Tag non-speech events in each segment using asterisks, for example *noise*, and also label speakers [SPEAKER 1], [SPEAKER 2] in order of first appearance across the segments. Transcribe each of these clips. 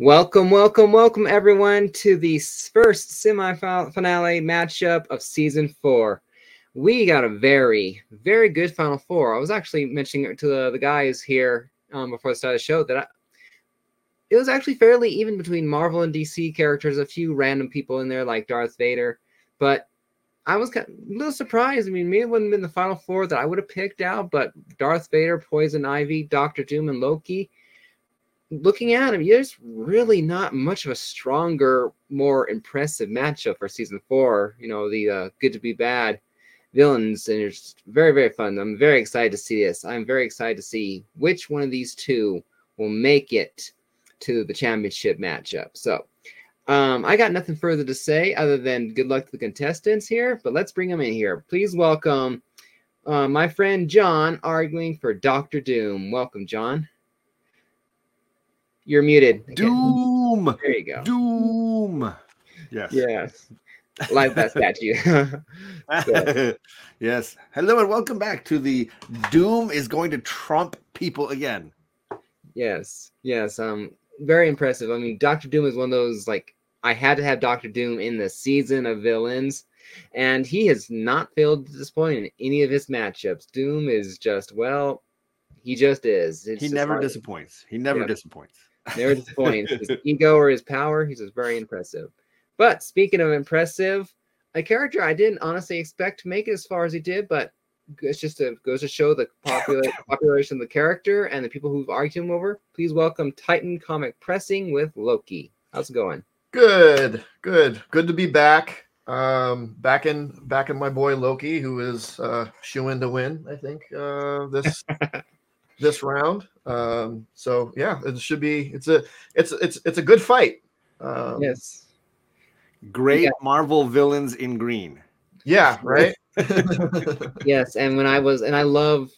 [SPEAKER 1] Welcome, welcome, welcome, everyone, to the first semi-finale matchup of season four. We got a very, very good final four. I was actually mentioning it to the, the guys here um, before the start of the show that I, it was actually fairly even between Marvel and DC characters. A few random people in there like Darth Vader, but I was kind of a little surprised. I mean, maybe it wouldn't have been the final four that I would have picked out, but Darth Vader, Poison Ivy, Doctor Doom, and Loki looking at him, there's really not much of a stronger, more impressive matchup for season four. You know, the uh, good to be bad villains, and it's very, very fun. I'm very excited to see this. I'm very excited to see which one of these two will make it to the championship matchup. So, um, I got nothing further to say other than good luck to the contestants here, but let's bring them in here. Please welcome uh, my friend John arguing for Doctor Doom. Welcome, John. You're muted.
[SPEAKER 2] Again. Doom.
[SPEAKER 1] There you go.
[SPEAKER 2] Doom. Yes.
[SPEAKER 1] Yes. Like that statue.
[SPEAKER 2] yes. Hello and welcome back to the Doom is going to trump people again.
[SPEAKER 1] Yes. Yes. Um. Very impressive. I mean, Doctor Doom is one of those like I had to have Doctor Doom in the season of villains, and he has not failed to disappoint in any of his matchups. Doom is just well, he just is.
[SPEAKER 2] It's he never hard. disappoints. He never yeah. disappoints.
[SPEAKER 1] Never disappoints. his *laughs* ego or his power, he's just very impressive. But speaking of impressive, a character I didn't honestly expect to make it as far as he did, but it's just a, goes to show the popular *laughs* population of the character and the people who've argued him over. Please welcome Titan Comic Pressing with Loki. How's it going?
[SPEAKER 3] Good, good, good to be back. Um, back in back in my boy Loki, who is uh in to win. I think uh this *laughs* this round. Um, so yeah, it should be. It's a it's it's it's a good fight.
[SPEAKER 1] Um, yes.
[SPEAKER 2] Great yeah. Marvel villains in green.
[SPEAKER 3] Yeah. *laughs* Right. *laughs*
[SPEAKER 1] yes, and when I was and I love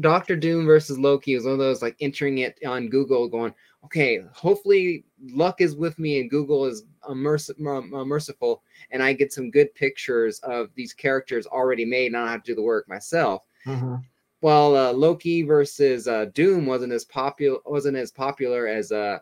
[SPEAKER 1] Doctor Doom versus Loki is one of those like entering it on Google, going, okay, hopefully luck is with me and Google is merciful, and I get some good pictures of these characters already made, and I don't have to do the work myself. Mm-hmm while uh, Loki versus uh, Doom wasn't as popular wasn't as popular as uh,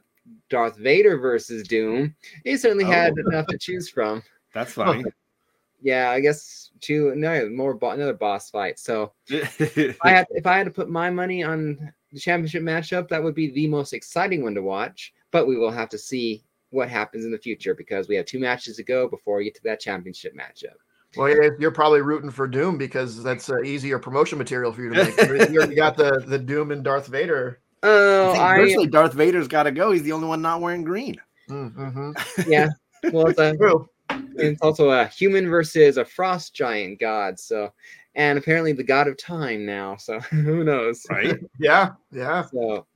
[SPEAKER 1] Darth Vader versus Doom, he certainly oh. had enough to choose from. *laughs*
[SPEAKER 2] That's funny. *laughs*
[SPEAKER 1] yeah, I guess two no more bo- another boss fight. So if I had *laughs* if I had to put my money on the championship matchup, that would be the most exciting one to watch. But we will have to see what happens in the future because we have two matches to go before we get to that championship matchup.
[SPEAKER 3] Well, you're probably rooting for Doom because that's uh, easier promotion material for you to make. you already got the the Doom and Darth Vader. *laughs*
[SPEAKER 1] Oh,
[SPEAKER 2] I personally, Darth Vader's got to go. He's the only one not wearing green.
[SPEAKER 1] Mm-hmm. yeah, well, it's, a, *laughs* True. it's also a human versus a frost giant god. So, and apparently the god of time now. So *laughs* who knows?
[SPEAKER 3] Right? yeah, yeah.
[SPEAKER 1] So,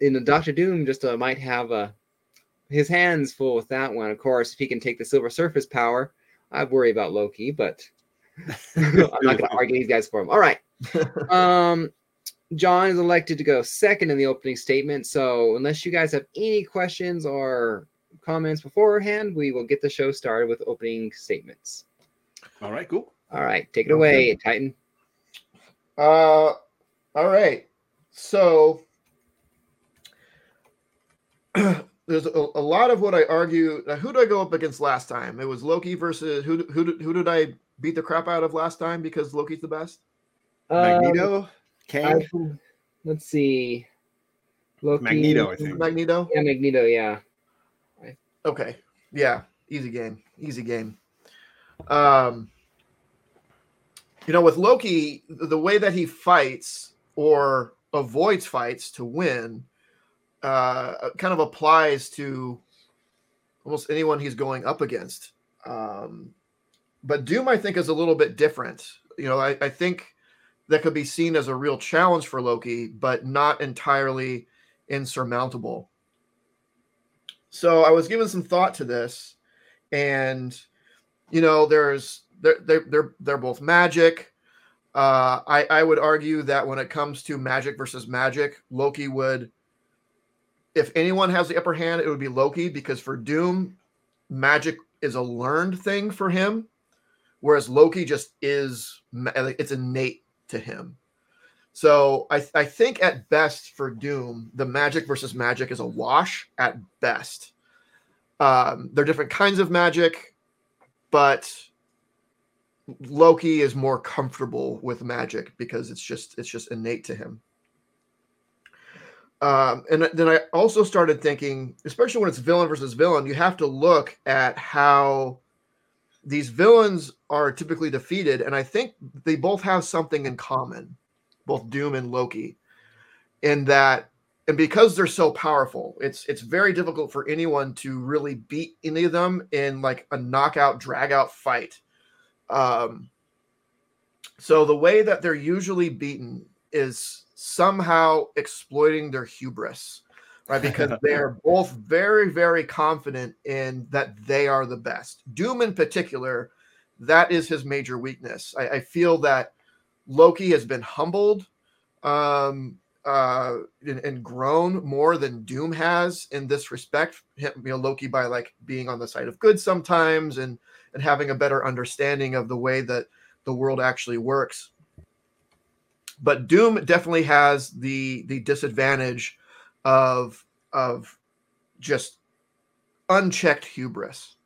[SPEAKER 1] in the Doctor Doom, just uh, might have uh, his hands full with that one. Of course, if he can take the Silver Surfer's power I worry about Loki, but *laughs* *laughs* I'm not going to argue these guys for him. All right. *laughs* Um, John is elected to go second in the opening statement. So unless you guys have any questions or comments beforehand, we will get the show started with opening statements.
[SPEAKER 2] All right, cool.
[SPEAKER 1] All right, take it away, okay. Titan.
[SPEAKER 3] Uh, all right. So *clears throat* there's a, a, lot of what I argue. Uh, who did I go up against last time? It was Loki versus who? Who? Who did I beat the crap out of last time because Loki's the best?
[SPEAKER 2] Magneto, um,
[SPEAKER 1] Kang. let's see.
[SPEAKER 2] Loki, Magneto, I think.
[SPEAKER 3] Magneto.
[SPEAKER 1] Yeah, Magneto. Yeah.
[SPEAKER 3] Okay. Yeah. Easy game. Easy game. Um. You know, with Loki, the way that he fights or avoids fights to win uh, kind of applies to almost anyone he's going up against. Um, but Doom, I think, is a little bit different. You know, I, I think that could be seen as a real challenge for Loki, but not entirely insurmountable. So I was giving some thought to this, and you know, there's they're they're they're, they're both magic. Uh, I I would argue that when it comes to magic versus magic, Loki would if anyone has the upper hand, it would be Loki because for Doom, magic is a learned thing for him, whereas Loki just is it's innate to him. So I, I think at best for Doom, the magic versus magic is a wash at best. Um, they're different kinds of magic, but Loki is more comfortable with magic because it's just it's just innate to him. Um, and then I also started thinking, especially when it's villain versus villain, you have to look at how these villains are typically defeated, and I think they both have something in common, both Doom and Loki, in that, and because they're so powerful, it's it's very difficult for anyone to really beat any of them in like a knockout, drag out fight. Um, so the way that they're usually beaten is somehow exploiting their hubris, right? Because *laughs* they're both very, very confident in that they are the best. Doom, in particular, that is his major weakness. I, I feel that Loki has been humbled um, uh, and, and, grown more than Doom has in this respect. You know, Loki by like being on the side of good sometimes and and having a better understanding of the way that the world actually works but Doom definitely has the the disadvantage of of just unchecked hubris.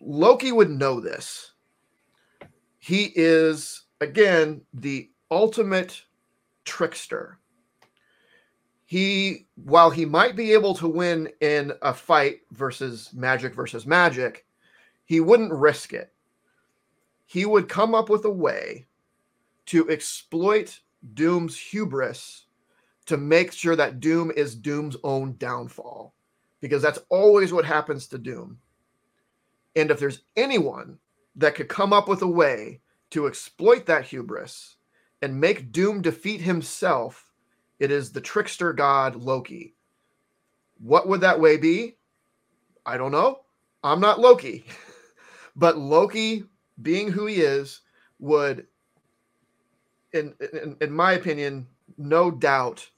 [SPEAKER 3] Loki would know this. He is again the ultimate trickster. He while he might be able to win in a fight versus magic versus magic, he wouldn't risk it. He would come up with a way to exploit Doom's hubris to make sure that Doom is Doom's own downfall, because that's always what happens to Doom. And if there's anyone that could come up with a way to exploit that hubris and make Doom defeat himself, it is the trickster god Loki. What would that way be? I don't know. I'm not Loki. *laughs* but Loki, being who he is, would in, in, in my opinion, no doubt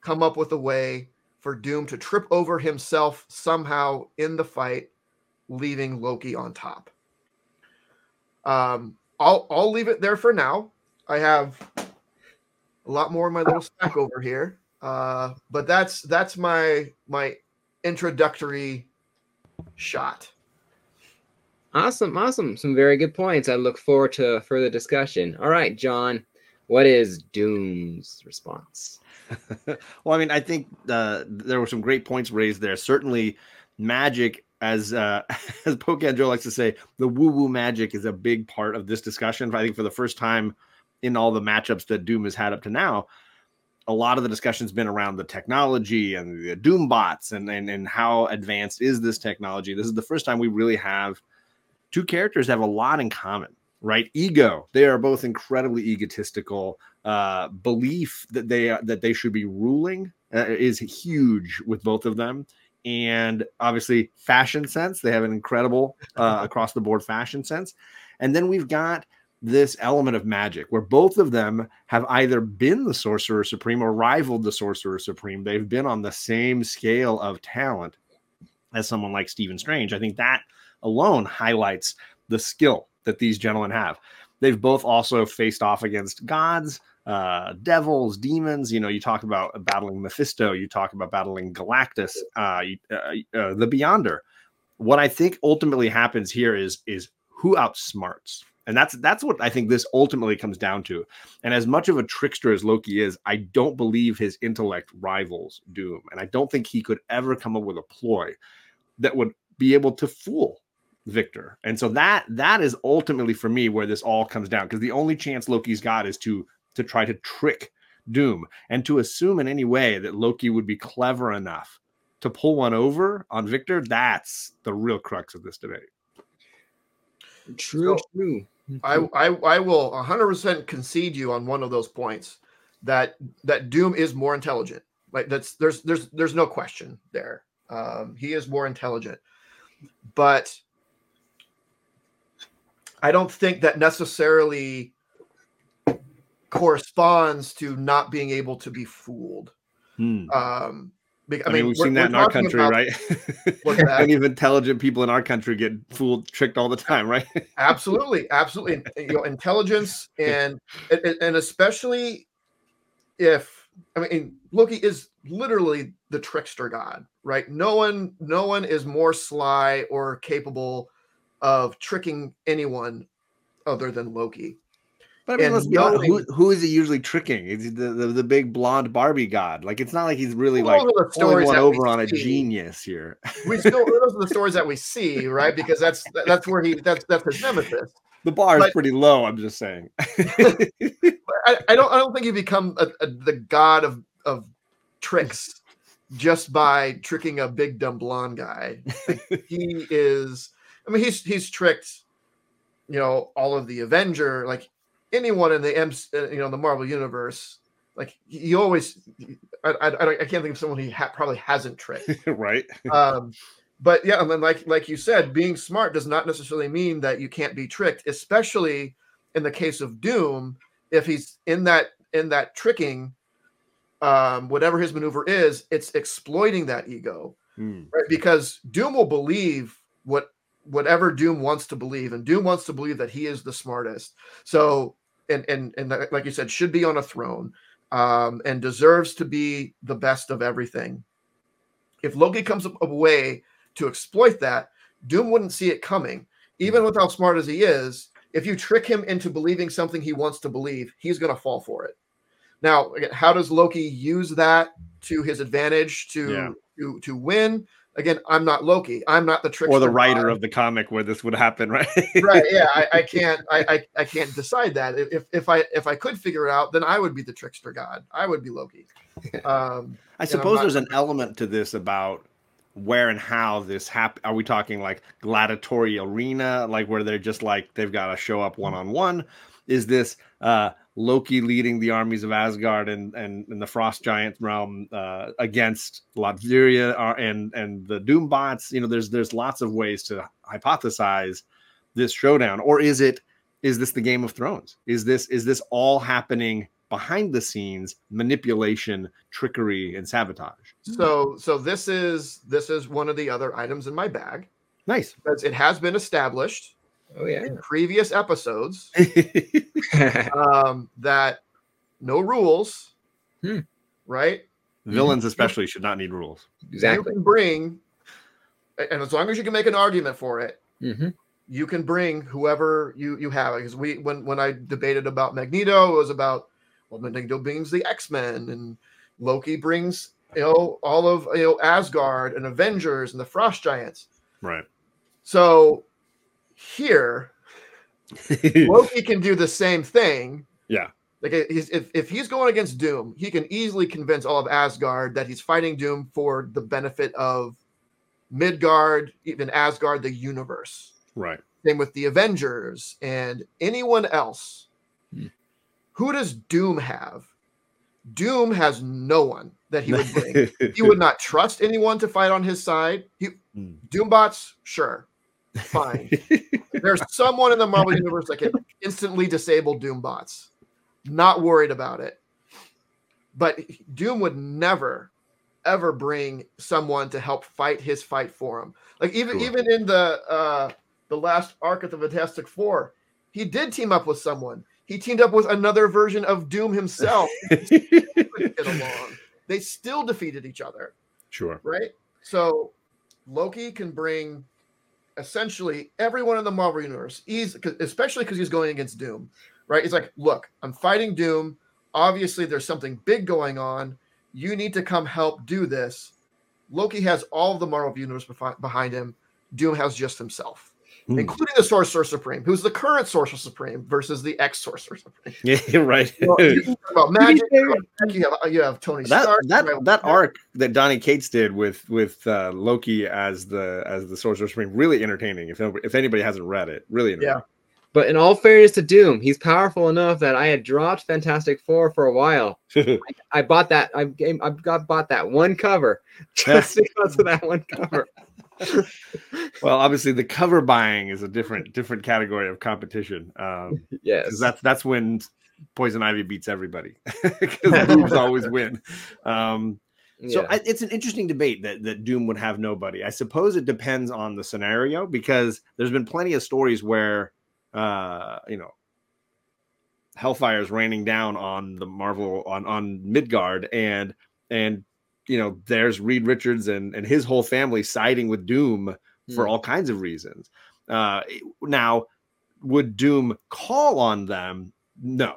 [SPEAKER 3] come up with a way for Doom to trip over himself somehow in the fight, leaving Loki on top. Um, I'll I'll leave it there for now. I have a lot more in my little stack over here, uh, but that's that's my my introductory shot.
[SPEAKER 1] Awesome, awesome. Some very good points. I look forward to further discussion. All right, John, what is Doom's response? *laughs*
[SPEAKER 2] well, I mean, I think uh, there were some great points raised there. Certainly, magic, as uh, *laughs* as Joe likes to say, the woo woo magic is a big part of this discussion. I think for the first time in all the matchups that Doom has had up to now, a lot of the discussion's been around the technology and the Doom bots and, and and how advanced is this technology. This is the first time we really have two characters have a lot in common right? Ego. They are both incredibly egotistical. Uh belief that they that they should be ruling uh, is huge with both of them. And obviously fashion sense they have an incredible uh, *laughs* across the board fashion sense. And then we've got this element of magic where both of them have either been the sorcerer supreme or rivaled the sorcerer supreme. They've been on the same scale of talent as someone like Stephen Strange. I think that alone highlights the skill that these gentlemen have. They've both also faced off against gods, uh, devils, demons. You know, you talk about battling Mephisto, you talk about battling Galactus, uh, uh, uh, the Beyonder. What I think ultimately happens here is is who outsmarts, and that's that's what I think this ultimately comes down to. And as much of a trickster as Loki is, I don't believe his intellect rivals Doom, and I don't think he could ever come up with a ploy that would be able to fool Victor. And so that that is ultimately for me where this all comes down because the only chance Loki's got is to to try to trick Doom and to assume in any way that Loki would be clever enough to pull one over on Victor. That's the real crux of this debate.
[SPEAKER 1] True, so, true.
[SPEAKER 3] I, I I will 100% concede you on one of those points that that Doom is more intelligent. Like that's there's there's there's no question there. Um, he is more intelligent, but I don't think that necessarily corresponds to not being able to be fooled. Hmm. Um, Be-
[SPEAKER 2] I, mean, we've seen that in our country, right? *laughs* Plenty *laughs* of intelligent people in our country get fooled, tricked all the time, right?
[SPEAKER 3] absolutely, absolutely. You know, intelligence *laughs* and and especially if I mean Loki is literally the trickster god, right? No one, no one is more sly or capable of tricking anyone other than Loki.
[SPEAKER 2] But I mean, let's be honest, who, who is he usually tricking? Is he the, the, the, big blonde Barbie god? Like, it's not like he's really like pulling one over on a genius here.
[SPEAKER 3] we still *laughs* those are the stories that we see, right? Because that's that's where he that's that's his nemesis.
[SPEAKER 2] The bar is pretty low. I'm just saying. *laughs*
[SPEAKER 3] I, I, don't I don't think you become a, a, the god of of tricks just by tricking a big dumb blonde guy. Like, he *laughs* is. I mean, he's he's tricked. You know, all of the Avenger, like anyone in the M, uh, you know, the Marvel universe, like he always, I, I, I can't think of someone he ha- probably hasn't tricked, *laughs*
[SPEAKER 2] right? *laughs*
[SPEAKER 3] Um, but yeah, and then like like you said, being smart does not necessarily mean that you can't be tricked, especially in the case of Doom. If he's in that in that tricking, um, whatever his maneuver is, it's exploiting that ego, mm. right? Because Doom will believe what whatever Doom wants to believe, and Doom wants to believe that he is the smartest. So, and and and like you said, should be on a throne, um, and deserves to be the best of everything. If Loki comes up a way to exploit that, Doom wouldn't see it coming, even with how smart as he is. If you trick him into believing something he wants to believe, he's going to fall for it. Now, again, how does Loki use that to his advantage to yeah. to to win? Again, I'm not Loki. I'm not the trickster.
[SPEAKER 2] Or the writer god. of the comic where this would happen, *laughs* right?
[SPEAKER 3] right. Yeah. I, I can't. I, I, I can't decide that. If if I if I could figure it out, then I would be the trickster god. I would be Loki. *laughs*
[SPEAKER 2] Um, I suppose not, there's an element to this about where and how this happen. Are we talking like gladiatory arena, like where they're just like they've got to show up one on one? Is this uh Loki leading the armies of Asgard and and, and the Frost Giant realm uh, against Latveria uh, and and the Doombots. You know, there's there's lots of ways to hypothesize this showdown. Or is it is this the Game of Thrones? Is this is this all happening behind the scenes, manipulation, trickery, and sabotage?
[SPEAKER 3] So so this is this is one of the other items in my bag.
[SPEAKER 2] Nice,
[SPEAKER 3] because it has been established
[SPEAKER 1] Oh yeah.
[SPEAKER 3] In previous episodes, *laughs* *laughs* um, that no rules, hmm. right?
[SPEAKER 2] Villains especially should not need rules.
[SPEAKER 1] Exactly.
[SPEAKER 3] You can bring, and as long as you can make an argument for it, mm-hmm. you can bring whoever you you have. Because we when when I debated about Magneto, it was about well, Magneto brings the X Men, and Loki brings you know all of you know Asgard and Avengers and the Frost Giants.
[SPEAKER 2] Right.
[SPEAKER 3] So here, *laughs* Loki can do the same thing.
[SPEAKER 2] Yeah.
[SPEAKER 3] Like if, if he's going against Doom, he can easily convince all of Asgard that he's fighting Doom for the benefit of Midgard, even Asgard, the universe.
[SPEAKER 2] Right.
[SPEAKER 3] Same with the Avengers and anyone else. Hmm. Who does Doom have? Doom has no one that he would *laughs* bring. he would not trust anyone to fight on his side. He, hmm. Doombots, sure. Fine. *laughs* There's someone in the Marvel universe that can instantly disable Doom bots. Not worried about it. But Doom would never, ever bring someone to help fight his fight for him. Like even cool. even in the uh the last arc of the Fantastic Four, he did team up with someone. He teamed up with another version of Doom himself. *laughs* get along. They still defeated each other.
[SPEAKER 2] Sure.
[SPEAKER 3] Right. So Loki can bring essentially everyone in the Marvel universe. He's especially because he's going against Doom, right? He's like, look, I'm fighting Doom. Obviously, there's something big going on. You need to come help do this. Loki has all of the Marvel universe behind him. Doom has just himself mm. including the Sorcerer Supreme, who's the current Sorcerer Supreme versus the ex Sorcerer Supreme. *laughs*
[SPEAKER 2] Yeah, right.
[SPEAKER 3] you *laughs* about magic. You have, you have Tony
[SPEAKER 2] that,
[SPEAKER 3] Stark.
[SPEAKER 2] That that arc that Donny Cates did with with uh, Loki as the as the Sorcerer Supreme really entertaining. If if anybody hasn't read it, really
[SPEAKER 3] Yeah.
[SPEAKER 1] But in all fairness to Doom, he's powerful enough that I had dropped Fantastic Four for a while. *laughs* I, I, bought that. I game. I've got bought that one cover just because of that one cover. *laughs*
[SPEAKER 2] well, obviously, the cover buying is a different different category of competition. Um, *laughs*
[SPEAKER 1] yes,
[SPEAKER 2] that's that's when Poison Ivy beats everybody *laughs* because moves always win. Um, So
[SPEAKER 1] Yeah.
[SPEAKER 2] I, it's an interesting debate that that Doom would have nobody. I suppose it depends on the scenario because there's been plenty of stories where, uh, you know, Hellfire is raining down on the Marvel on on Midgard, and and you know there's Reed Richards and and his whole family siding with Doom for
[SPEAKER 1] Hmm.
[SPEAKER 2] all kinds of reasons. Uh, now, would Doom call on them? No.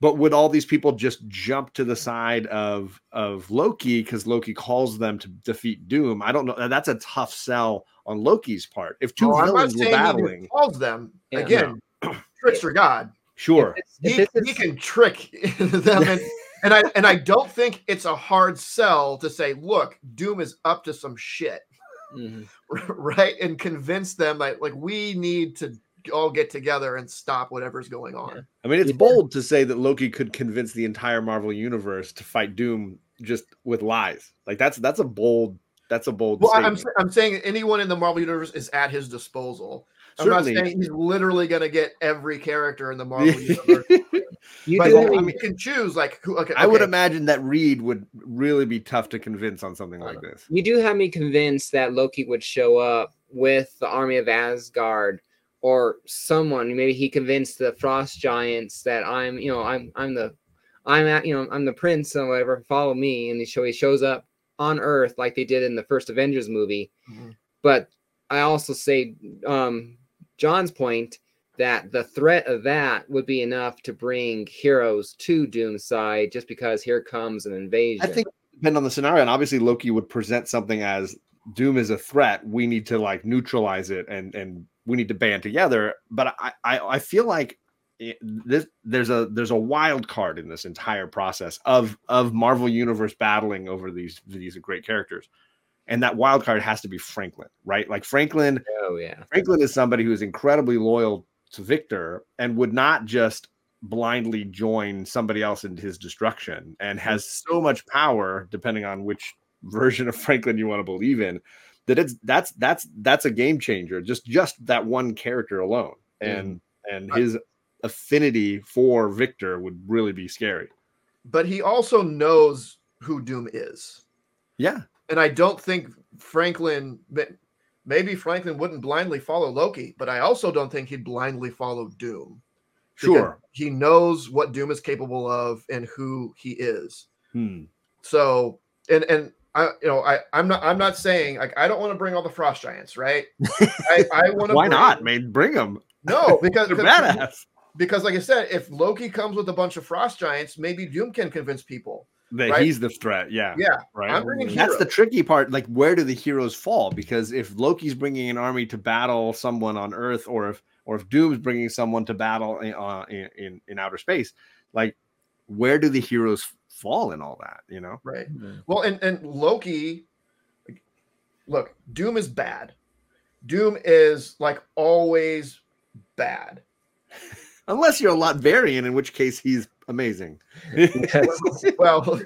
[SPEAKER 2] But would all these people just jump to the side of of Loki because Loki calls them to defeat Doom? I don't know. That's a tough sell on Loki's part. If two
[SPEAKER 3] Oh, I'm not
[SPEAKER 2] villains were
[SPEAKER 3] saying he
[SPEAKER 2] battling,
[SPEAKER 3] calls them
[SPEAKER 1] Yeah.
[SPEAKER 3] again. Trickster God.
[SPEAKER 2] sure,
[SPEAKER 1] If it's-
[SPEAKER 3] He,
[SPEAKER 1] it's-
[SPEAKER 3] he can trick *laughs* them, and, and I and I don't think it's a hard sell to say, look, Doom is up to some shit,
[SPEAKER 1] Mhm. *laughs*
[SPEAKER 3] right? And convince them that like we need to all get together and stop whatever's going on.
[SPEAKER 2] I mean, it's
[SPEAKER 1] Yeah.
[SPEAKER 2] bold to say that Loki could convince the entire Marvel universe to fight Doom just with lies. Like that's that's a bold that's a bold.
[SPEAKER 3] Well, I'm I'm saying anyone in the Marvel universe is at his disposal. I'm
[SPEAKER 2] Certainly.
[SPEAKER 3] not saying he's literally going to get every character in the Marvel *laughs* universe,
[SPEAKER 1] You
[SPEAKER 3] but
[SPEAKER 1] do
[SPEAKER 3] he
[SPEAKER 1] have-
[SPEAKER 3] can choose like who. Okay,
[SPEAKER 2] I would imagine that Reed would really be tough to convince on something like this.
[SPEAKER 1] you do have me convinced that Loki would show up with the army of Asgard or someone. Maybe he convinced the Frost Giants that I'm, you know, I'm, I'm the, I'm at, you know, I'm the prince or whatever. Follow me, and he show he shows up on Earth like they did in the first Avengers movie.
[SPEAKER 3] Mhm.
[SPEAKER 1] But I also say, um, John's point that the threat of that would be enough to bring heroes to Doom's side, just because here comes an invasion.
[SPEAKER 2] I think it depend on the scenario, and obviously Loki would present something as Doom is a threat. We need to like neutralize it, and and we need to band together. But I I, I feel like it, this there's a there's a wild card in this entire process of of Marvel Universe battling over these these great characters, and that wild card has to be Franklin, right? Like Franklin
[SPEAKER 1] Oh yeah.
[SPEAKER 2] Franklin is somebody who is incredibly loyal Victor and would not just blindly join somebody else in his destruction and has mm. so much power depending on which *laughs* version of Franklin you want to believe in that it's that's that's that's a game changer just just that one character alone mm. and and his affinity for Victor would really be scary.
[SPEAKER 3] but he also knows who Doom is.
[SPEAKER 2] Yeah.
[SPEAKER 3] and I don't think Franklin. Ma- Maybe Franklin wouldn't blindly follow Loki, but I also don't think he'd blindly follow Doom.
[SPEAKER 2] Sure.
[SPEAKER 3] he knows what Doom is capable of and who he is.
[SPEAKER 2] Hmm.
[SPEAKER 3] So, and and I, you know, I I'm not I'm not saying like I don't want to bring all the frost giants, right? *laughs* I, I want to.
[SPEAKER 2] Why not? Man, bring them.
[SPEAKER 3] No, *laughs* because
[SPEAKER 2] They're badass.
[SPEAKER 3] because like I said, if Loki comes with a bunch of frost giants, maybe Doom can convince people.
[SPEAKER 2] That
[SPEAKER 3] Right?
[SPEAKER 2] he's the threat. Yeah.
[SPEAKER 3] Yeah,
[SPEAKER 2] right?
[SPEAKER 3] I'm bringing
[SPEAKER 2] That's the tricky part. Like, where do the heroes fall? Because if Loki's bringing an army to battle someone on Earth, or if or if Doom's bringing someone to battle in, uh, in, in in outer space, like, where do the heroes fall in all that? You know?
[SPEAKER 3] right. Well, and and Loki, look, Doom is bad. Doom is like always bad. *laughs*
[SPEAKER 2] Unless you're a Latverian, in which case he's amazing. *laughs*
[SPEAKER 3] Well,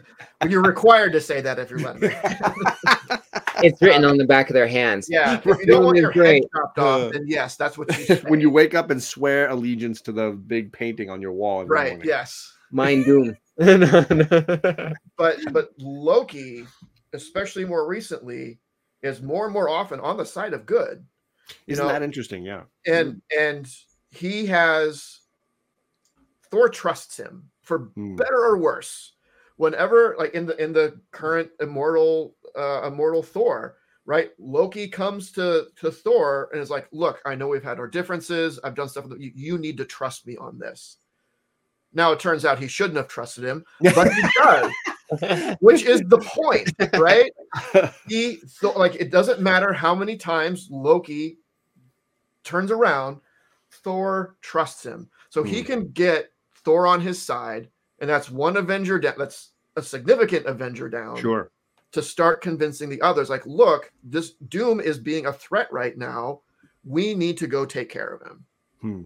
[SPEAKER 3] you're required to say that if you're letting *laughs*
[SPEAKER 1] it's written on the back of their hands.
[SPEAKER 3] Yeah, if you don't want your
[SPEAKER 1] is
[SPEAKER 3] head chopped off,
[SPEAKER 2] Uh,
[SPEAKER 3] then yes, that's what you *laughs*
[SPEAKER 2] when you wake up and swear allegiance to the big painting on your wall. every
[SPEAKER 3] right,
[SPEAKER 2] morning.
[SPEAKER 3] yes.
[SPEAKER 1] Mind Doom. No, no.
[SPEAKER 3] But but Loki, especially more recently, is more and more often on the side of good.
[SPEAKER 2] Isn't
[SPEAKER 3] know,
[SPEAKER 2] that interesting? Yeah.
[SPEAKER 3] and and he has Thor trusts him for
[SPEAKER 2] Hmm.
[SPEAKER 3] better or worse. Whenever like in the in the current immortal uh immortal Thor, right? Loki comes to to Thor and is like, "Look, I know we've had our differences. I've done stuff you, you need to trust me on this." Now it turns out he shouldn't have trusted him, but he does, *laughs* which is the point, right? he so like it doesn't matter how many times Loki turns around, Thor trusts him. So he
[SPEAKER 2] Hmm.
[SPEAKER 3] can get Thor on his side, and that's one Avenger down. That's a significant Avenger down
[SPEAKER 2] Sure.
[SPEAKER 3] to start convincing the others. Like, look, this Doom is being a threat right now. We need to go take care of him. Hmm.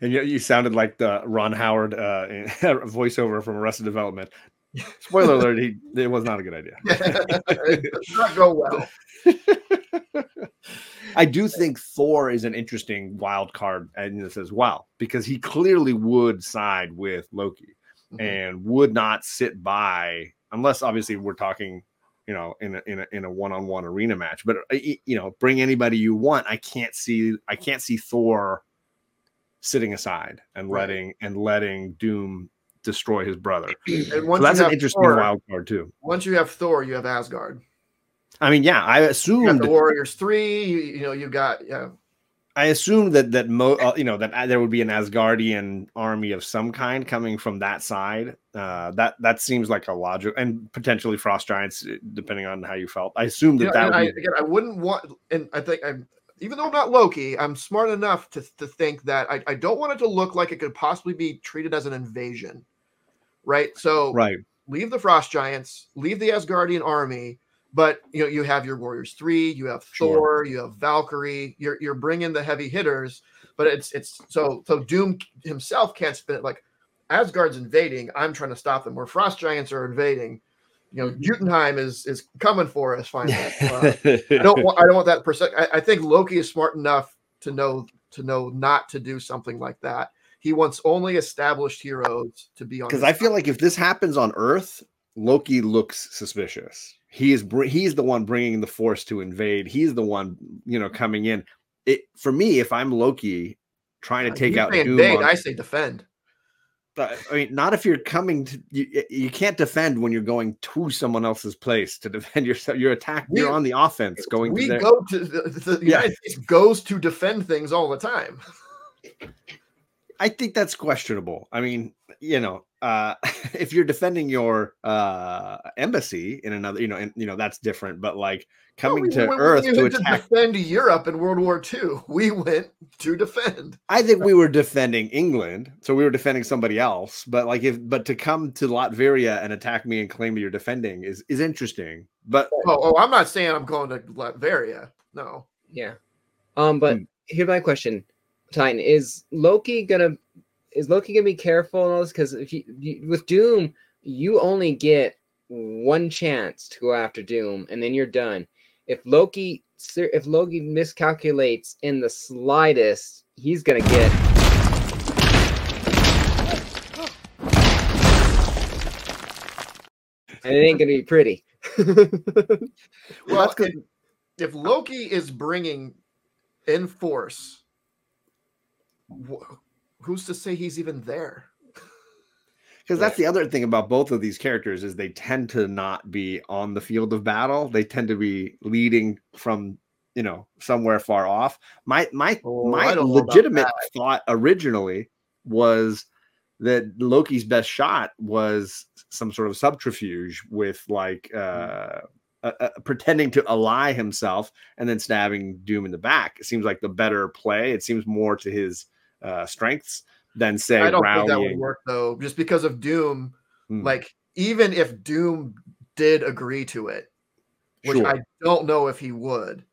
[SPEAKER 2] And you, you sounded like the Ron Howard uh, *laughs* voiceover from Arrested Development. *laughs* Spoiler alert: he, it was not a good idea.
[SPEAKER 3] it does not go well.
[SPEAKER 2] I do think Thor is an interesting wild card in this as well because he clearly would side with Loki
[SPEAKER 3] Mhm.
[SPEAKER 2] and would not sit by unless obviously we're talking, you know, in a, in a, in a one-on-one arena match. But uh, you know, bring anybody you want. I can't see I can't see Thor sitting aside and
[SPEAKER 3] Right.
[SPEAKER 2] letting and letting Doom destroy his brother.
[SPEAKER 3] And
[SPEAKER 2] So
[SPEAKER 3] once
[SPEAKER 2] that's
[SPEAKER 3] you
[SPEAKER 2] an
[SPEAKER 3] have
[SPEAKER 2] interesting
[SPEAKER 3] Thor,
[SPEAKER 2] wild card too.
[SPEAKER 3] once you have Thor, you have Asgard.
[SPEAKER 2] I mean, yeah, I
[SPEAKER 3] You got
[SPEAKER 2] assumed
[SPEAKER 3] the Warriors three. You, you know, you got yeah.
[SPEAKER 2] I assumed that that mo- uh, you know that uh, there would be an Asgardian army of some kind coming from that side. Uh, that that seems like a logic, and potentially frost giants, uh, depending on how you felt. I assumed that
[SPEAKER 3] You know,
[SPEAKER 2] that would
[SPEAKER 3] I,
[SPEAKER 2] be
[SPEAKER 3] again, I wouldn't want, and I think I'm, even though I'm not Loki, I'm smart enough to, to think that I, I don't want it to look like it could possibly be treated as an invasion, right? So
[SPEAKER 2] right.
[SPEAKER 3] leave the frost giants, leave the Asgardian army, but you know you have your Warriors three, you have
[SPEAKER 2] Sure.
[SPEAKER 3] Thor, you have Valkyrie, you're you're bringing the heavy hitters, but it's it's so so Doom himself can't spin it like Asgard's invading. I'm trying to stop them. Where frost giants are invading, you know,
[SPEAKER 1] Mhm.
[SPEAKER 3] Jotunheim is is coming for us finally. *laughs* Uh, I don't want I don't want that percent. I, I think Loki is smart enough to know to know not to do something like that. He wants only established heroes to be on.
[SPEAKER 2] because I feel like if this happens on Earth, Loki looks suspicious. He is he's the one bringing the force to invade. He's the one you know coming in. It for me, if I'm Loki trying to uh,
[SPEAKER 3] take
[SPEAKER 2] out Doom,
[SPEAKER 3] invade,
[SPEAKER 2] on-
[SPEAKER 3] I say defend.
[SPEAKER 2] But, I mean, not if you're coming to you. You can't defend when you're going to someone else's place to *laughs* defend yourself. You're attacked. You're on the offense *laughs* going
[SPEAKER 3] we
[SPEAKER 2] to their.
[SPEAKER 3] go to the, the
[SPEAKER 2] Yeah.
[SPEAKER 3] United States goes to defend things all the time. *laughs*
[SPEAKER 2] I think that's questionable. I mean, you know, uh, *laughs* if you're defending your uh, embassy in another, you know, and you know that's different. But like coming
[SPEAKER 3] We-
[SPEAKER 2] to
[SPEAKER 3] we- we
[SPEAKER 2] Earth
[SPEAKER 3] went
[SPEAKER 2] to attack,
[SPEAKER 3] defend Europe in World War II. *laughs* We went to defend.
[SPEAKER 2] I think we *laughs* were defending England, so we were defending somebody else. But like, if but to come to Latveria and attack me and claim that you're defending is is interesting. But
[SPEAKER 3] Oh, oh, I'm not saying I'm going to Latveria. No.
[SPEAKER 1] Yeah. Um, but
[SPEAKER 2] Hmm.
[SPEAKER 1] here's my question, Titan: Is Loki gonna is Loki gonna be careful in all this? Because if you, you with Doom, you only get one chance to go after Doom, and then you're done. If Loki if Loki miscalculates in the slightest, he's gonna get. And it ain't gonna be pretty. *laughs*
[SPEAKER 3] Well,
[SPEAKER 2] that's good.
[SPEAKER 3] if, if Loki is bringing in force, wh- who's to say he's even there? *laughs*
[SPEAKER 2] because that's the other thing about both of these characters is they tend to not be on the field of battle. They tend to be leading from you know somewhere far off. My my
[SPEAKER 3] Oh,
[SPEAKER 2] my
[SPEAKER 3] I don't know about
[SPEAKER 2] legitimate thought originally was that loki's best shot was some sort of subterfuge with like uh uh, uh, pretending to ally himself and then stabbing doom in the back. It seems like the better play. It seems more to his uh strengths than say
[SPEAKER 3] I don't think that would work though, just because of Doom.
[SPEAKER 2] Hmm.
[SPEAKER 3] Like, even if Doom did agree to it, which
[SPEAKER 2] Sure.
[SPEAKER 3] I don't know if he would,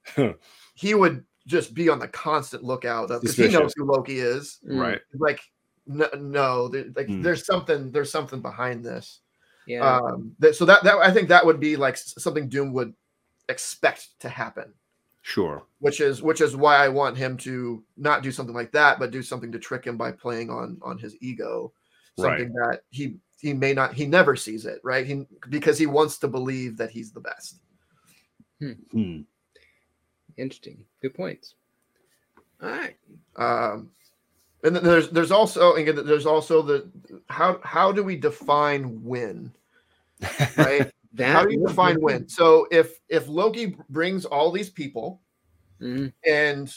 [SPEAKER 3] he would just be on the constant lookout because he knows who Loki is.
[SPEAKER 1] Mm,
[SPEAKER 2] right
[SPEAKER 3] Like, no, no like
[SPEAKER 2] Hmm.
[SPEAKER 3] there's something, there's something behind this.
[SPEAKER 1] Yeah.
[SPEAKER 3] Um, that, so that that I think that would be like something Doom would expect to happen.
[SPEAKER 2] Sure.
[SPEAKER 3] which is which is why I want him to not do something like that, but do something to trick him by playing on on his ego,
[SPEAKER 2] Right.
[SPEAKER 3] something that he he may not he never sees it right he because he wants to believe that he's the best.
[SPEAKER 2] Hmm.
[SPEAKER 1] Interesting. Good points. All right.
[SPEAKER 3] Um, and then there's there's also again there's also the how how do we define win *laughs* right?
[SPEAKER 1] That
[SPEAKER 3] how do you define win? So if if Loki brings all these people
[SPEAKER 1] Mhm.
[SPEAKER 3] and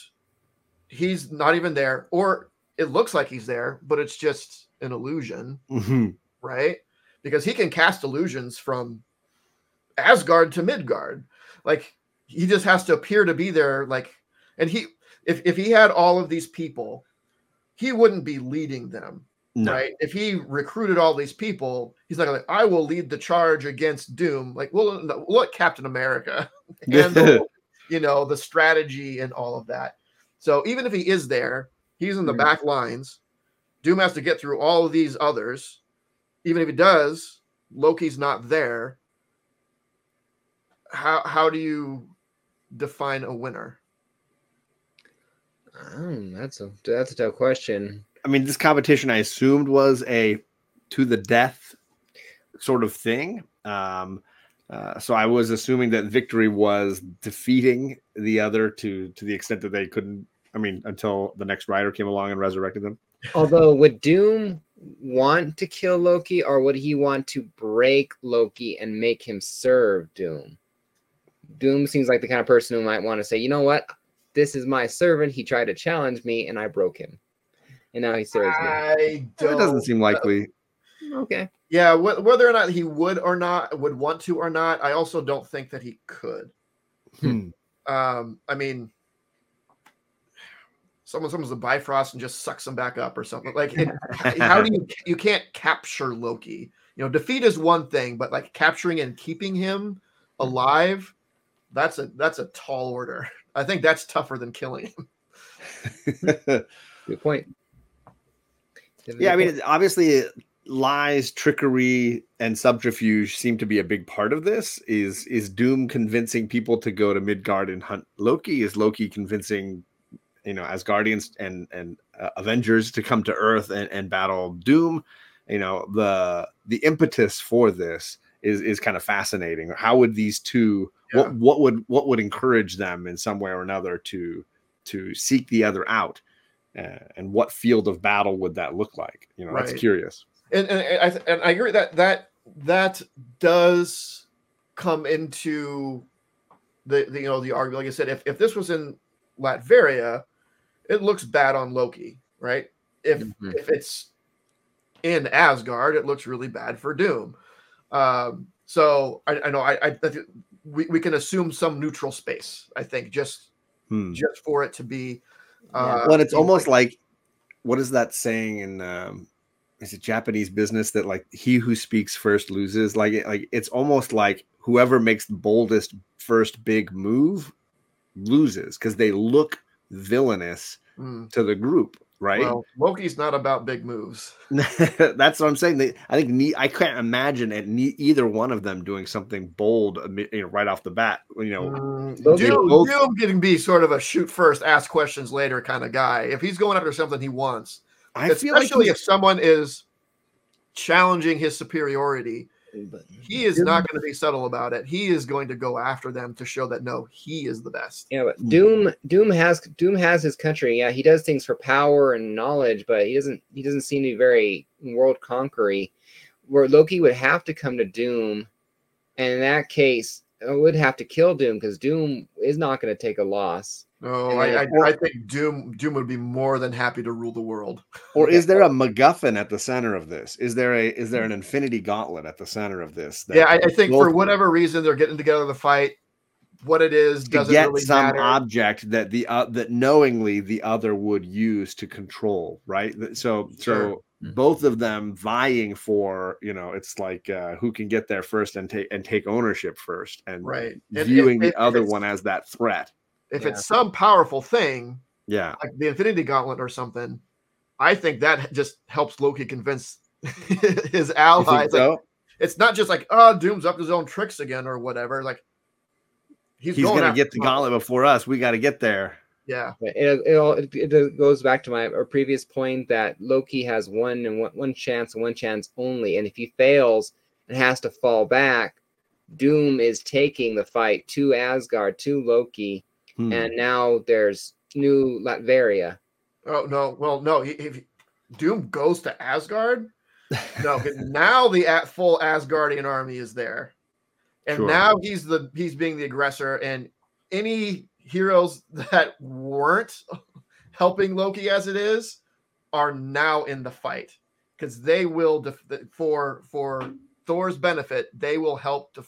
[SPEAKER 3] he's not even there, or it looks like he's there, but it's just an illusion.
[SPEAKER 2] Mhm.
[SPEAKER 3] right? Because he can cast illusions from Asgard to Midgard. Like he just has to appear to be there. Like, and he if if he had all of these people, he wouldn't be leading them,
[SPEAKER 2] No.
[SPEAKER 3] right? If he recruited all these people, he's not like, I will lead the charge against Doom. Like, we'll, we'll Captain America *laughs* handle, *laughs* you know, the strategy and all of that. So even if he is there, he's in the
[SPEAKER 1] Mhm.
[SPEAKER 3] back lines. Doom has to get through all of these others. Even if he does, Loki's not there. How how do you define a winner?
[SPEAKER 1] Um, that's a that's a tough question.
[SPEAKER 2] I mean, this competition I assumed was a to the death sort of thing. Um, uh, so I was assuming that victory was defeating the other to to the extent that they couldn't. I mean, until the next rider came along and resurrected them.
[SPEAKER 1] Although, would Doom want to kill Loki, or would he want to break Loki and make him serve Doom? Doom seems like the kind of person who might want to say, you know what, this is my servant. He tried to challenge me, and I broke him, and now he serves me.
[SPEAKER 3] I don't.
[SPEAKER 2] It doesn't seem likely.
[SPEAKER 1] Okay.
[SPEAKER 3] Yeah, wh- whether or not he would or not would want to or not, I also don't think that he could.
[SPEAKER 2] Hmm.
[SPEAKER 3] Um, I mean, someone someone's a Bifrost and just sucks him back up or something. Like, it, *laughs* how do you you can't capture Loki? You know, defeat is one thing, but like capturing and keeping him alive, that's a that's a tall order. I think that's tougher than killing him. *laughs*
[SPEAKER 1] Good point.
[SPEAKER 2] Yeah, I mean, obviously, lies, trickery, and subterfuge seem to be a big part of this. Is is Doom convincing people to go to Midgard and hunt Loki? Is Loki convincing, you know, Asgardians and and uh, Avengers to come to Earth and, and battle Doom? You know, the the impetus for this is is kind of fascinating. How would these two?
[SPEAKER 3] Yeah.
[SPEAKER 2] What what would what would encourage them in some way or another to to seek the other out? Uh, and what field of battle would that look like? You know, that's curious.
[SPEAKER 3] and and and I th- and I agree that that that does come into the, the you know the argument. Like I said, if if this was in Latveria, it looks bad on Loki, right? If
[SPEAKER 1] Mhm.
[SPEAKER 3] if it's in Asgard, it looks really bad for Doom. Um, so I, I know I, I we, we can assume some neutral space. I think just
[SPEAKER 2] Hmm.
[SPEAKER 3] just for it to be.
[SPEAKER 1] Yeah.
[SPEAKER 3] Uh,
[SPEAKER 2] well, and it's almost like what is that saying in um, is it Japanese business that like he who speaks first loses? Like like it's almost like whoever makes the boldest first big move loses because they look villainous
[SPEAKER 3] mm,
[SPEAKER 2] to the group, right?
[SPEAKER 3] well, Loki's not about big moves. *laughs*
[SPEAKER 2] That's what I'm saying. They, I think I can't imagine at either one of them doing something bold, you know, right off the bat. You know,
[SPEAKER 3] Mm, Doom,
[SPEAKER 2] both-
[SPEAKER 3] Doom can be sort of a shoot first, ask questions later kind of guy. If he's going after something he wants,
[SPEAKER 2] I feel like
[SPEAKER 3] especially if someone is challenging his superiority,
[SPEAKER 1] But
[SPEAKER 3] he is
[SPEAKER 1] Doom-
[SPEAKER 3] not going to be subtle about it. He is going to go after them to show that no, he is the best.
[SPEAKER 1] Yeah, but. Doom Doom has Doom has his country. Yeah, he does things for power and knowledge, but he doesn't he doesn't seem to be very world conquery. Where Loki would have to come to Doom, and in that case, would have to kill Doom because Doom is not going to take a loss.
[SPEAKER 3] No,
[SPEAKER 1] And
[SPEAKER 3] I,
[SPEAKER 1] then-
[SPEAKER 3] I, I think Doom Doom would be more than happy to rule the world.
[SPEAKER 2] Or is there a *laughs* MacGuffin at the center of this? Is there a is there an Infinity Gauntlet at the center of this? that
[SPEAKER 3] Yeah, I, I think for
[SPEAKER 2] both-
[SPEAKER 3] whatever reason they're getting together to fight. What it is
[SPEAKER 2] to
[SPEAKER 3] doesn't
[SPEAKER 2] get
[SPEAKER 3] really
[SPEAKER 2] some
[SPEAKER 3] matter.
[SPEAKER 2] object that the uh, that knowingly the other would use to control, right? Th- So
[SPEAKER 3] Sure.
[SPEAKER 2] so both of them vying for you know it's like uh, who can get there first and take and take ownership first and
[SPEAKER 3] Right. And
[SPEAKER 2] viewing
[SPEAKER 3] if-
[SPEAKER 2] the
[SPEAKER 3] if
[SPEAKER 2] other one as that threat.
[SPEAKER 3] If
[SPEAKER 1] Yeah.
[SPEAKER 3] it's some powerful thing,
[SPEAKER 2] Yeah,
[SPEAKER 3] like the Infinity Gauntlet or something, I think that just helps Loki convince *laughs* his allies.
[SPEAKER 2] think
[SPEAKER 3] Like,
[SPEAKER 2] so?
[SPEAKER 3] it's not just like, oh, Doom's up to his own tricks again or whatever. Like he's,
[SPEAKER 2] He's,
[SPEAKER 3] going
[SPEAKER 2] gonna get the
[SPEAKER 3] Kong.
[SPEAKER 2] gauntlet before us. We got to get there.
[SPEAKER 3] Yeah,
[SPEAKER 1] It, it, all, it, it goes back to my previous point that Loki has one and one, one chance and one chance only, and if he fails and has to fall back, Doom is taking the fight to Asgard to Loki,
[SPEAKER 2] Hmm.
[SPEAKER 1] and now there's new Latveria.
[SPEAKER 3] Oh no, well, no. If Doom goes to Asgard, no. *laughs* now the at full Asgardian army is there, and
[SPEAKER 2] Sure.
[SPEAKER 3] now he's the he's being the aggressor, and any heroes that weren't *laughs* helping Loki as it is are now in the fight because they will def- for for Thor's benefit they will help to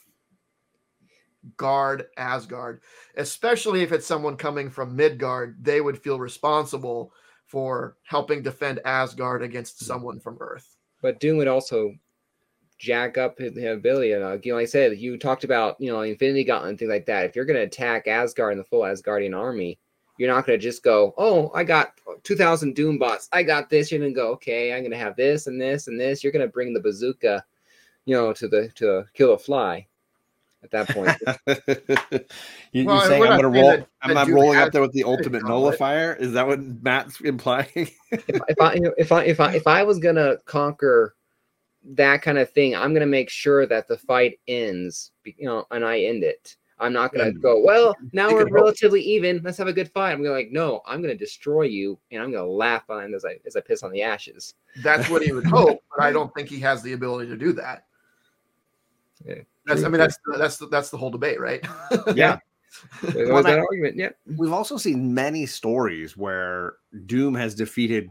[SPEAKER 3] guard Asgard, especially if it's someone coming from Midgard. They would feel responsible for helping defend Asgard against someone from Earth.
[SPEAKER 1] But Doom would also jack up his ability. And, uh, you know, like I said, you talked about you know Infinity Gauntlet and things like that. If you're going to attack Asgard and the full Asgardian army, you're not going to just go, "Oh, I got 2,000 Doom bots. I got this." You're going to go, "Okay, I'm going to have this and this and this." You're going to bring the bazooka, you know, to the to kill a fly. At that point, *laughs*
[SPEAKER 2] you,
[SPEAKER 3] Well,
[SPEAKER 2] are saying I'm gonna roll?
[SPEAKER 3] that-
[SPEAKER 2] am
[SPEAKER 3] that
[SPEAKER 2] I rolling up there with the ultimate
[SPEAKER 3] gauntlet.
[SPEAKER 2] nullifier? Is that what Matt's implying?
[SPEAKER 1] if, if I if I if I if I was going to conquer that kind of thing. I'm gonna make sure that the fight ends, you know, and I end it. I'm not gonna go, well, now we're
[SPEAKER 2] can hope.
[SPEAKER 1] relatively even. Let's have a good fight. I'm gonna like, no, I'm gonna destroy you, and I'm gonna laugh on as I as I piss on the ashes.
[SPEAKER 3] That's what he would *laughs* hope, but I don't think he has the ability to do that.
[SPEAKER 1] Yeah.
[SPEAKER 3] That's I mean that's that's the, that's the whole debate, right? *laughs*
[SPEAKER 2] Yeah.
[SPEAKER 1] There's
[SPEAKER 2] Well,
[SPEAKER 1] that
[SPEAKER 2] that-
[SPEAKER 1] argument. Yeah.
[SPEAKER 2] We've also seen many stories where Doom has defeated,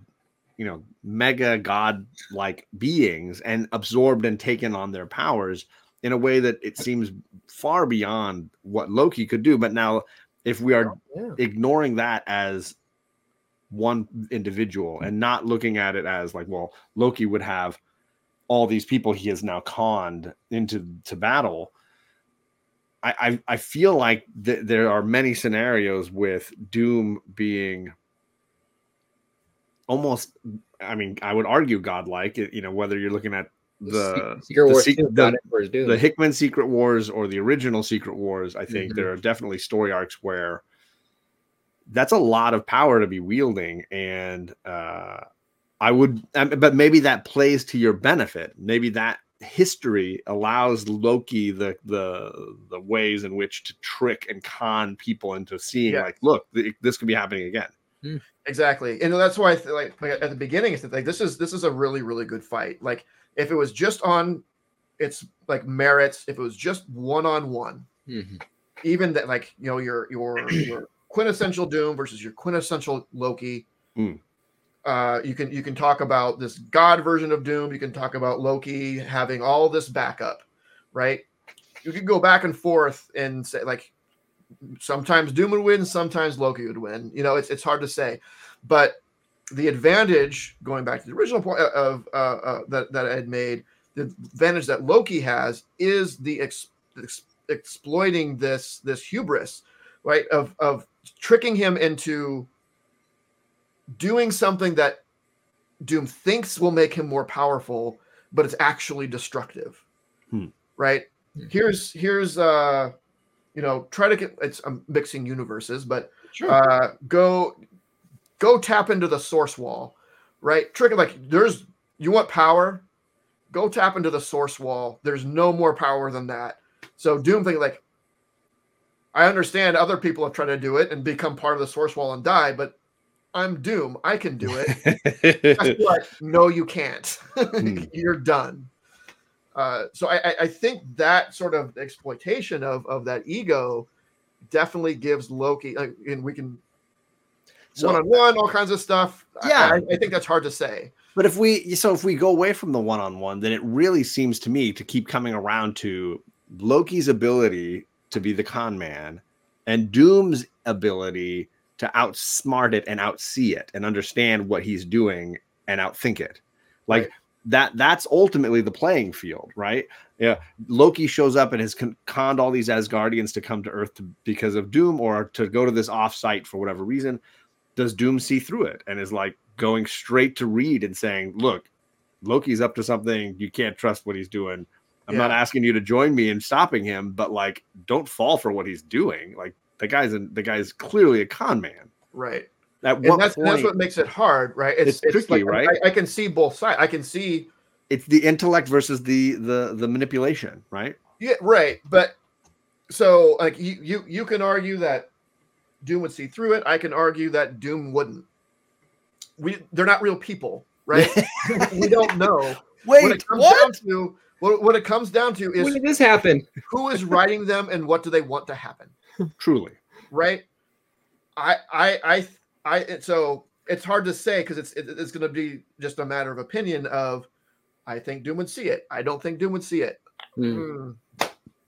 [SPEAKER 2] you know, mega god like beings and absorbed and taken on their powers in a way that it seems far beyond what Loki could do. But now, if we are oh,
[SPEAKER 1] Yeah.
[SPEAKER 2] ignoring that as one individual and not looking at it as like, well, Loki would have all these people he has now conned into to battle. I I, I feel like th- there are many scenarios with Doom being almost. I mean, I would argue godlike. You know, whether you're looking at the
[SPEAKER 1] Secret
[SPEAKER 2] the
[SPEAKER 1] Wars
[SPEAKER 2] sec-
[SPEAKER 1] 2
[SPEAKER 2] the-
[SPEAKER 1] got it for his doom.
[SPEAKER 2] the Hickman Secret Wars or the original Secret Wars, I think
[SPEAKER 1] Mhm.
[SPEAKER 2] there are definitely story arcs where that's a lot of power to be wielding, and uh, I would, um, but maybe that plays to your benefit. Maybe that history allows Loki the the the ways in which to trick and con people into seeing,
[SPEAKER 3] Yeah.
[SPEAKER 2] like, look, th- this could be happening again.
[SPEAKER 3] Exactly, and that's why I th- like, like at the beginning, it's like this is this is a really really good fight. Like if it was just on its like merits, if it was just one on one, even that like you know your your your *clears throat* quintessential Doom versus your quintessential Loki.
[SPEAKER 2] Mm.
[SPEAKER 3] Uh, you can you can talk about this God version of Doom. You can talk about Loki having all this backup, right? You could go back and forth and say like sometimes Doom would win, sometimes Loki would win. You know, it's it's hard to say, but the advantage going back to the original point of uh, uh, that that I had made, the advantage that Loki has is the ex, ex, exploiting this this hubris, right? Of of tricking him into doing something that Doom thinks will make him more powerful, but it's actually destructive,
[SPEAKER 2] Hmm.
[SPEAKER 3] right?
[SPEAKER 1] Hmm.
[SPEAKER 3] Here's here's uh, you know, try to get it's I'm mixing universes, but
[SPEAKER 2] Sure.
[SPEAKER 3] uh, go go tap into the source wall, right? Trick like there's you want power, go tap into the source wall. There's no more power than that. So Doom thing like I understand other people have tried to do it and become part of the source wall and die, but I'm Doom. I can do it. Guess *laughs* what? No, you can't. *laughs*
[SPEAKER 2] Hmm.
[SPEAKER 3] You're done. Uh, so I, I- I think that sort of exploitation of of that ego definitely gives Loki, uh, and we can
[SPEAKER 2] So-
[SPEAKER 3] one on one, all kinds of stuff.
[SPEAKER 2] Yeah.
[SPEAKER 3] I, I think that's hard to say.
[SPEAKER 2] But if we so if we go away from the one on one, then it really seems to me to keep coming around to Loki's ability to be the con man and Doom's ability to outsmart it and outsee it and understand what he's doing and outthink it. Like that that's ultimately the playing field, right? Yeah, Loki shows up and has con- conned all these Asgardians to come to Earth to, because of Doom or to go to this offsite for whatever reason. Does Doom see through it and is like going straight to Reed and saying, "Look, Loki's up to something. You can't trust what he's doing. I'm not asking you to join me in stopping him, but like, don't fall for what he's doing. Like, the guy's an, the guy's clearly a con man.
[SPEAKER 3] Right.
[SPEAKER 2] At
[SPEAKER 3] And that's
[SPEAKER 2] point?
[SPEAKER 3] that's what makes it hard, right?
[SPEAKER 2] It's tricky,
[SPEAKER 3] like,
[SPEAKER 2] right?
[SPEAKER 3] I, I can see both sides. I can see
[SPEAKER 2] it's the intellect versus the the the manipulation, right?
[SPEAKER 3] Yeah, right. But so like you you you can argue that Doom would see through it. I can argue that Doom wouldn't. We they're not real people, right? *laughs* *laughs* we don't know. What it comes down to what, what it comes down to
[SPEAKER 1] When
[SPEAKER 3] is
[SPEAKER 1] did this happen?
[SPEAKER 3] who is writing them and what do they want to happen,
[SPEAKER 2] Truly,
[SPEAKER 3] right? I I I I so it's hard to say because it's it, it's going to be just a matter of opinion of I think Doom would see it. I don't think Doom would see it.
[SPEAKER 1] Hmm.
[SPEAKER 3] Hmm.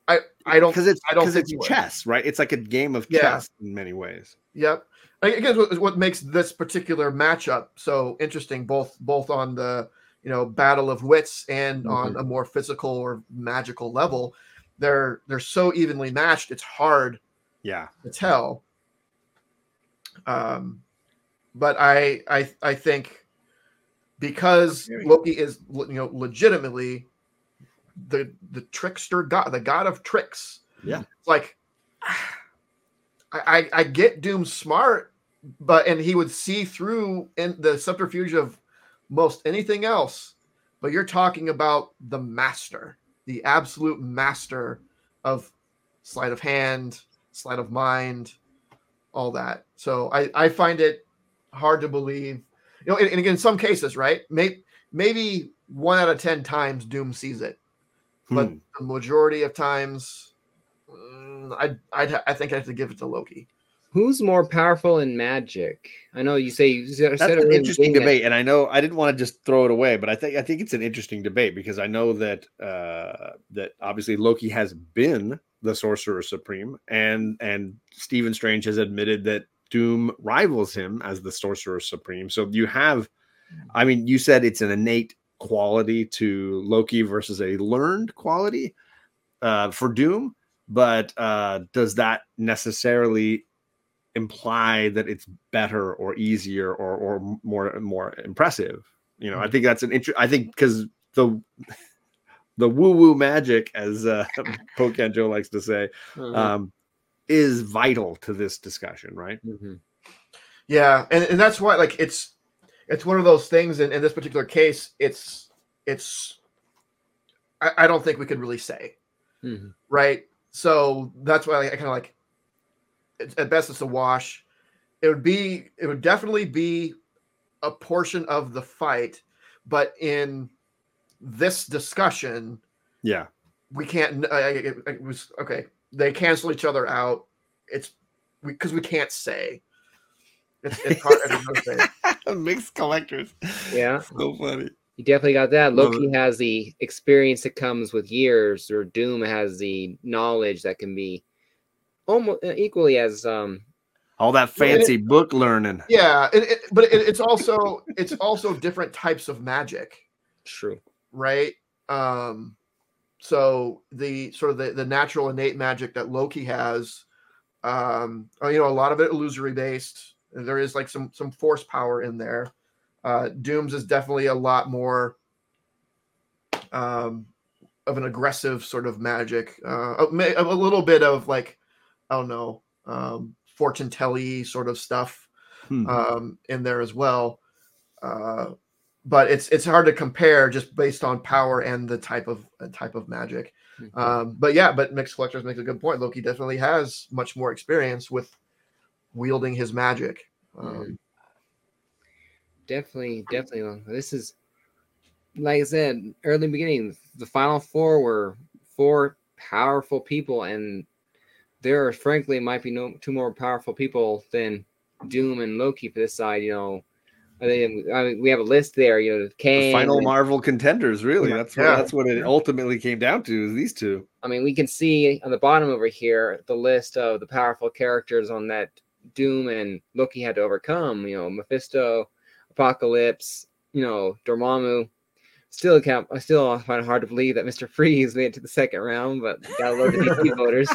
[SPEAKER 3] I I don't
[SPEAKER 2] because it's
[SPEAKER 3] I don't
[SPEAKER 2] because
[SPEAKER 3] think
[SPEAKER 2] it's chess, right? It's like a game of
[SPEAKER 3] Yeah.
[SPEAKER 2] chess in many ways.
[SPEAKER 3] Yep. again what, what makes this particular matchup so interesting, both both on the you know battle of wits and on a more physical or magical level, they're they're so evenly matched. It's hard
[SPEAKER 2] Yeah,
[SPEAKER 3] to tell. Um, but I I I think because Loki is you know legitimately the the trickster god, the god of tricks.
[SPEAKER 2] Yeah.
[SPEAKER 3] It's like I, I I get Doom smart, but and he would see through in the subterfuge of most anything else. but you're talking about the master, the absolute master of sleight of hand, sleight of mind, all that. So I, I find it hard to believe. You know, and, and again, in some cases, right? Maybe maybe one out of ten times Doom sees it, but
[SPEAKER 2] Hmm.
[SPEAKER 3] the majority of times, mm, I I I think I have to give it to Loki.
[SPEAKER 1] Who's more powerful in magic? I know you say you said,
[SPEAKER 2] That's an
[SPEAKER 1] earlier
[SPEAKER 2] interesting
[SPEAKER 1] beginning that-
[SPEAKER 2] debate, and I know I didn't want to just throw it away, but I think I think it's an interesting debate because I know that uh, that obviously Loki has been the Sorcerer Supreme, and and Stephen Strange has admitted that Doom rivals him as the Sorcerer Supreme. So you have, I mean, you said it's an innate quality to Loki versus a learned quality uh, for Doom, but uh, does that necessarily imply that it's better or easier or or more more impressive? You know, I think that's an interest. I think because the the woo woo magic, as uh, *laughs* Pocan Joe likes to say,
[SPEAKER 1] Uh-huh.
[SPEAKER 2] um, is vital to this discussion, right?
[SPEAKER 1] Mhm.
[SPEAKER 3] Yeah, and, and that's why like it's it's one of those things in, in this particular case, it's it's I, I don't think we could really say.
[SPEAKER 1] Mhm.
[SPEAKER 3] right? So that's why I kind of like it's, at best it's a wash. It would be it would definitely be a portion of the fight, but in this discussion,
[SPEAKER 2] Yeah,
[SPEAKER 3] we can't. I, I, it, it was okay. They cancel each other out. It's because we, can't say. It's, it's hard. I don't know to say. *laughs*
[SPEAKER 2] mixed collectors.
[SPEAKER 1] Yeah.
[SPEAKER 2] so funny.
[SPEAKER 1] You definitely got that.
[SPEAKER 2] Love
[SPEAKER 1] Loki has the experience that comes with years, or Doom has the knowledge that can be almost equally as um
[SPEAKER 2] All that
[SPEAKER 3] Well, it-
[SPEAKER 2] fancy book learning.
[SPEAKER 3] Yeah, it, it, but it, it's also it's also different types of magic.
[SPEAKER 1] true.
[SPEAKER 3] Right? Um, so the sort of the, the natural innate magic that Loki has, um, uh, you know, a lot of it illusory based. There is like some some force power in there. Uh, Doom's is definitely a lot more um, of an aggressive sort of magic. Uh, a, a little bit of like I don't know, um, fortune telly sort of stuff
[SPEAKER 2] Hmm.
[SPEAKER 3] um, in there as well. Uh, but it's it's hard to compare just based on power and the type of uh, type of magic.
[SPEAKER 1] Mhm.
[SPEAKER 3] Um, but yeah, but mixed collectors makes a good point. Loki definitely has much more experience with wielding his magic. Um,
[SPEAKER 1] definitely, definitely. This is like I said early beginning. The final four were four powerful people, and there, are frankly, might be no two more powerful people than Doom and Loki for this side. You know, I think I mean, we have a list there. You know,
[SPEAKER 2] The final
[SPEAKER 1] and-
[SPEAKER 2] Marvel contenders, really.
[SPEAKER 3] Yeah.
[SPEAKER 2] That's what
[SPEAKER 3] Yeah.
[SPEAKER 2] that's what it ultimately came down to is these two.
[SPEAKER 1] I mean, we can see on the bottom over here the list of the powerful characters on that Doom and Loki had to overcome. You know, Mephisto, Apocalypse, you know, Dormammu. Still, can't, I still find it hard to believe that Mister Freeze *laughs* made it to the second round, but gotta love the DC *laughs* voters.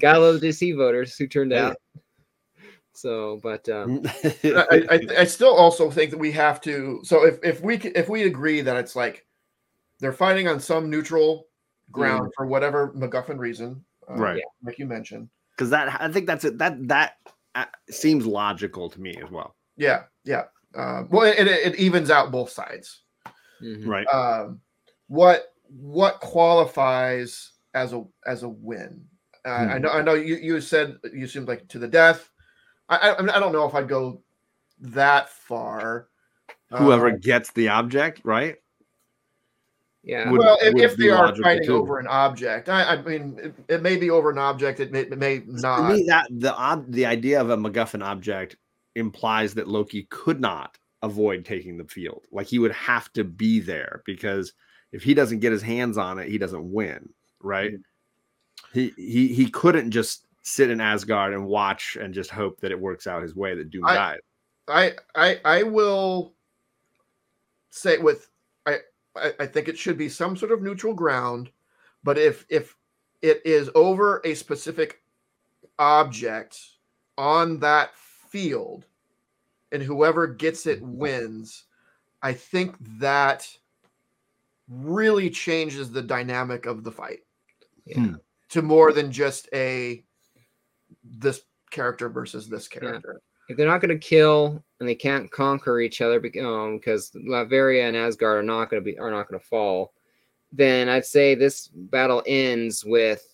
[SPEAKER 1] gotta love the DC voters who turned
[SPEAKER 2] Hey.
[SPEAKER 1] out. So, but um, *laughs*
[SPEAKER 3] I, I, I still also think that we have to. So if if we if we agree that it's like they're fighting on some neutral ground for whatever MacGuffin reason, uh,
[SPEAKER 2] Right.
[SPEAKER 1] Yeah.
[SPEAKER 3] Like you mentioned.
[SPEAKER 2] because that I think that's it. That that uh, seems logical to me as well.
[SPEAKER 3] Yeah, yeah. Uh, well, it, it, it evens out both sides.
[SPEAKER 1] mhm.
[SPEAKER 2] Right.
[SPEAKER 3] um, what what qualifies as a as a win? Uh, I
[SPEAKER 2] Hmm.
[SPEAKER 3] know I know you, you said you seemed like to the death. I I, I don't know if I'd go that far.
[SPEAKER 2] Whoever
[SPEAKER 3] Uh,
[SPEAKER 2] gets the object, right?
[SPEAKER 1] yeah,
[SPEAKER 2] would-
[SPEAKER 3] well, if, if they are fighting
[SPEAKER 2] too.
[SPEAKER 3] over an object, I, I mean, it, it may be over an object. It may, it may
[SPEAKER 2] To
[SPEAKER 3] not.
[SPEAKER 2] me, that the ob- the idea of a MacGuffin object implies that Loki could not avoid taking the field. Like he would have to be there because if he doesn't get his hands on it, he doesn't win. Right? He he he couldn't just sit in Asgard and watch and just hope that it works out his way that Doom
[SPEAKER 3] I-
[SPEAKER 2] died.
[SPEAKER 3] I I I will say with I, I I think it should be some sort of neutral ground, but if if it is over a specific object on that field and whoever gets it wins, I think that really changes the dynamic of the fight
[SPEAKER 1] yeah.
[SPEAKER 2] Hmm.
[SPEAKER 3] to more than just a this character versus this character.
[SPEAKER 1] if they're not going to kill and they can't conquer each other um, because Latveria and Asgard are not going to be are not going to fall, then I'd say this battle ends with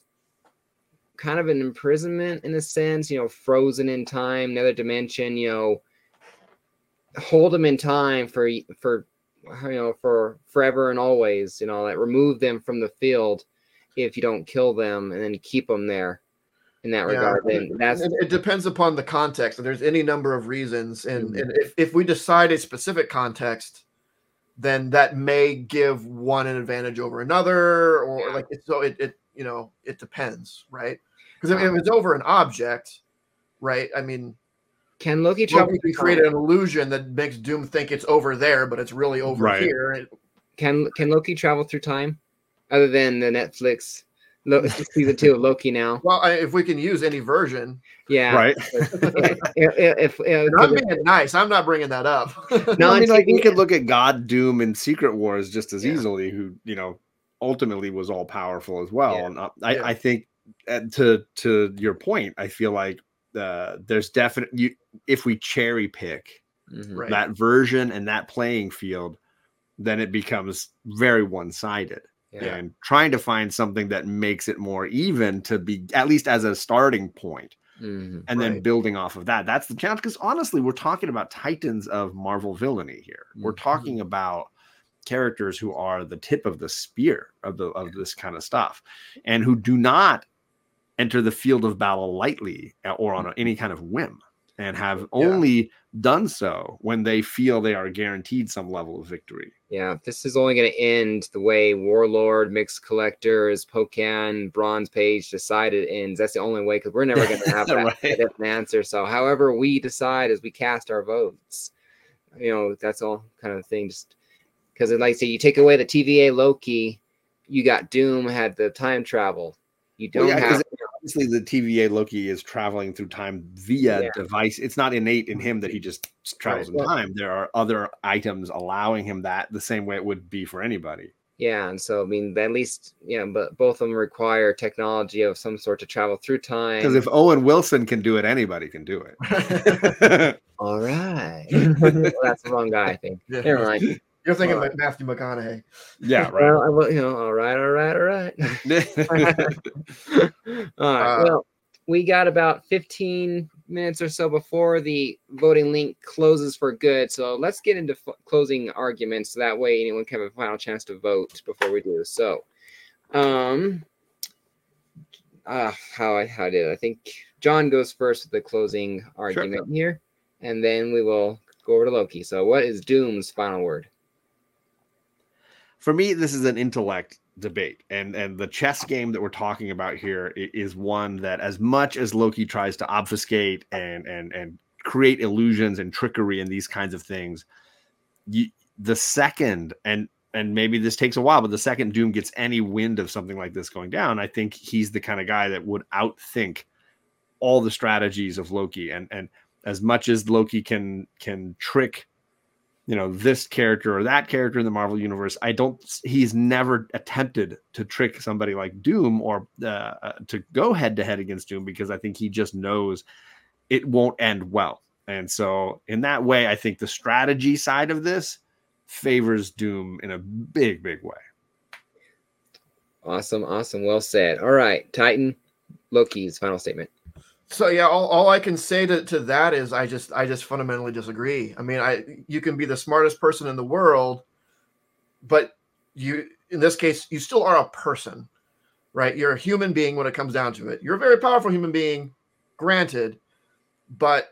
[SPEAKER 1] kind of an imprisonment in a sense, you know, frozen in time, another dimension, you know, hold them in time for for you know for forever and always, you know, like remove them from the field if you don't kill them and then keep them there in that yeah, regard. That's
[SPEAKER 3] it, it, depends upon the context. And there's any number of reasons. And, mm-hmm. and if, if we decide a specific context, then that may give one an advantage over another, or yeah. like so it, it you know it depends, right? Because if, if, it's over an object, right? I mean,
[SPEAKER 1] can Loki travel?
[SPEAKER 3] Loki create an illusion that makes Doom think it's over there, but it's really over right. here.
[SPEAKER 1] Can can Loki travel through time, other than the Netflix season two of Loki now.
[SPEAKER 3] Well, if we can use any version,
[SPEAKER 1] yeah,
[SPEAKER 2] right. *laughs*
[SPEAKER 1] if, if, if
[SPEAKER 3] I'm being nice, I'm not bringing that up.
[SPEAKER 2] no, I mean, like we could look at God, Doom, and Secret Wars just as yeah. easily, who you know ultimately was all powerful as well. Yeah. And uh, I, yeah. I think uh, to to your point, I feel like uh, there's definitely you if we cherry pick mm-hmm. right. that version and that playing field, then it becomes very one sided yeah. and trying to find something that makes it more even to be at least as a starting point. Mm-hmm, and then building off of that. That's the challenge. Because honestly, we're talking about titans of Marvel villainy here. Mm-hmm. We're talking about characters who are the tip of the spear of the of this kind of stuff, and who do not enter the field of battle lightly uh, or on any kind of whim and have only yeah. done so when they feel they are guaranteed some level of victory.
[SPEAKER 1] Yeah, this is only going to end the way Warlord, Mixed Collectors, Pocan, Bronze Page decided ends. That's the only way because we're never going to have *laughs* that right. answer. So, however we decide as we cast our votes, you know, that's all kind of thing. Just because, like I say, you take away the TVA Loki, you got Doom had the time travel. You don't well, yeah, have
[SPEAKER 2] obviously the TVA Loki is traveling through time via yeah. device. It's not innate in mm-hmm. him that he just travels right. in time. There are other items allowing him that the same way it would be for anybody.
[SPEAKER 1] Yeah, and so I mean, at least you know, but both of them require technology of some sort to travel through time.
[SPEAKER 2] Because if Owen Wilson can do it, anybody can do
[SPEAKER 1] it. *laughs* All right, *laughs* well, that's the wrong guy, I think. *laughs* Yeah. Never mind.
[SPEAKER 3] You're thinking right. Matthew McConaughey.
[SPEAKER 2] Yeah, *laughs* right. Well,
[SPEAKER 1] you know, all right, all right, all right. *laughs* *laughs* all right. Uh, well, we got about 15 minutes or so before the voting link closes for good. So let's get into f- closing arguments. So that way anyone can have a final chance to vote before we do. So, um, uh, how I how did I think John goes first with the closing argument sure. here, and then we will go over to Loki. So, what is Doom's final word?
[SPEAKER 2] For me, this is an intellect debate, and and the chess game that we're talking about here is one that, as much as Loki tries to obfuscate and and and create illusions and trickery and these kinds of things, you, the second and and maybe this takes a while, but the second Doom gets any wind of something like this going down, I think he's the kind of guy that would outthink all the strategies of Loki. And and as much as Loki can can trick you know this character or that character in the Marvel universe. I don't. He's never attempted to trick somebody like Doom or uh, uh, to go head to head against Doom because I think he just knows it won't end well. And so, in that way, I think the strategy side of this favors Doom in a big, big way.
[SPEAKER 1] Awesome, awesome. Well said. All right, Titan Loki's final statement.
[SPEAKER 3] So yeah, all, all I can say to, to that is I just I just fundamentally disagree. I mean, I you can be the smartest person in the world, but you in this case you still are a person, right? You're a human being when it comes down to it. You're a very powerful human being, granted, but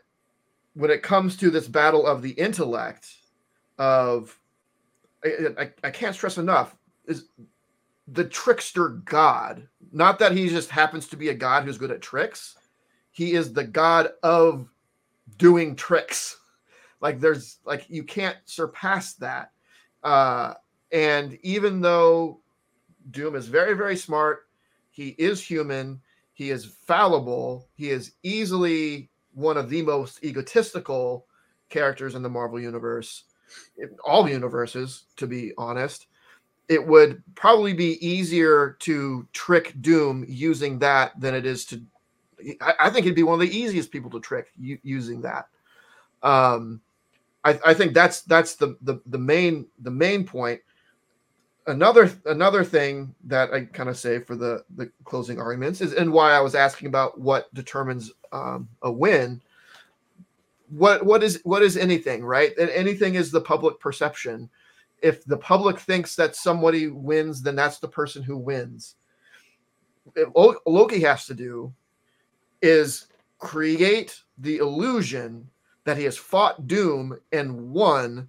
[SPEAKER 3] when it comes to this battle of the intellect, of I, I, I can't stress enough is the trickster god. Not that he just happens to be a god who's good at tricks he is the god of doing tricks. Like there's like you can't surpass that. Uh and even though doom is very very smart he is human he is fallible he is easily one of the most egotistical characters in the marvel universe all universes to be honest. It would probably be easier to trick doom using that than it is to I, I think he'd be one of the easiest people to trick using that. Um, I, I think that's that's the, the the main the main point. Another another thing that I kind of say for the the closing arguments is and why I was asking about what determines um, a win. What what is what is anything right? And anything is the public perception. If the public thinks that somebody wins, then that's the person who wins. Loki has to do is create the illusion that he has fought Doom and won.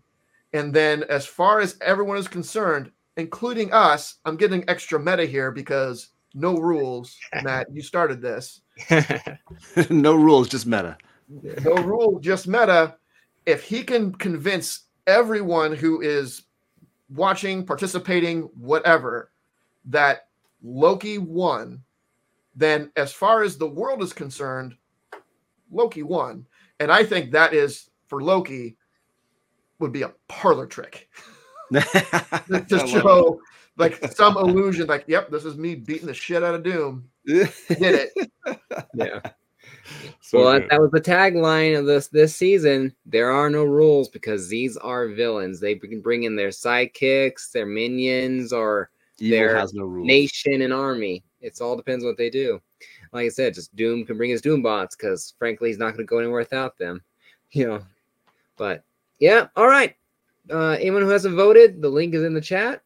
[SPEAKER 3] And then, as far as everyone is concerned, including us, I'm getting extra meta here because no rules, *laughs* Matt. You started this. *laughs*
[SPEAKER 2] no rules, just meta.
[SPEAKER 3] No rule, just meta. If he can convince everyone who is watching, participating, whatever, that Loki won, then as far as the world is concerned, Loki won. And I think that is for Loki would be a parlor trick *laughs* to show like some illusion, like, yep, this is me beating the shit out of Doom. Did it. *laughs*
[SPEAKER 1] yeah. So well, good. that was the tagline of this this season. There are no rules because these are villains. They can bring in their sidekicks, their minions, or Evil their no nation and army. It's all depends what they do like I said, just Doom can bring his Doom bots because frankly, he's not going to go anywhere without them. *laughs* You know, but yeah, all right. Uh, anyone who hasn't voted, the link is in the chat.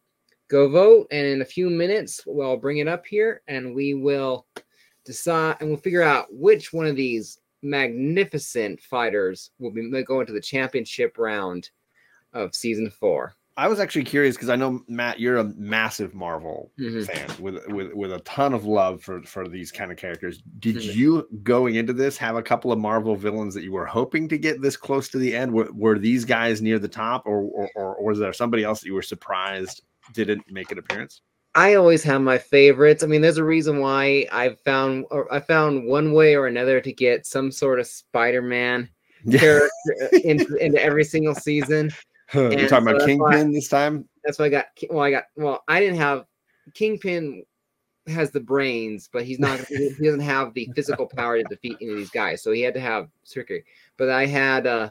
[SPEAKER 1] Go vote, and in a few minutes, we'll bring it up here, and we will decide, and we'll figure out which one of these magnificent fighters will be going to the championship round of season four.
[SPEAKER 2] I was actually curious because I know Matt, you're a massive Marvel mm-hmm. fan with with with a ton of love for for these kind of characters. Did mm-hmm. you going into this have a couple of Marvel villains that you were hoping to get this close to the end? Were, were these guys near the top, or, or or was there somebody else that you were surprised didn't make an appearance?
[SPEAKER 1] I always have my favorites. I mean, there's a reason why I've found or I found one way or another to get some sort of Spider-Man *laughs* character into, into every single season.
[SPEAKER 2] You're talking so about Kingpin this time?
[SPEAKER 1] That's why I got. Well, I got. Well, I didn't have Kingpin has the brains, but he's not. he *laughs* doesn't have the physical power to defeat any of these guys. So he had to have circuit. But I had. uh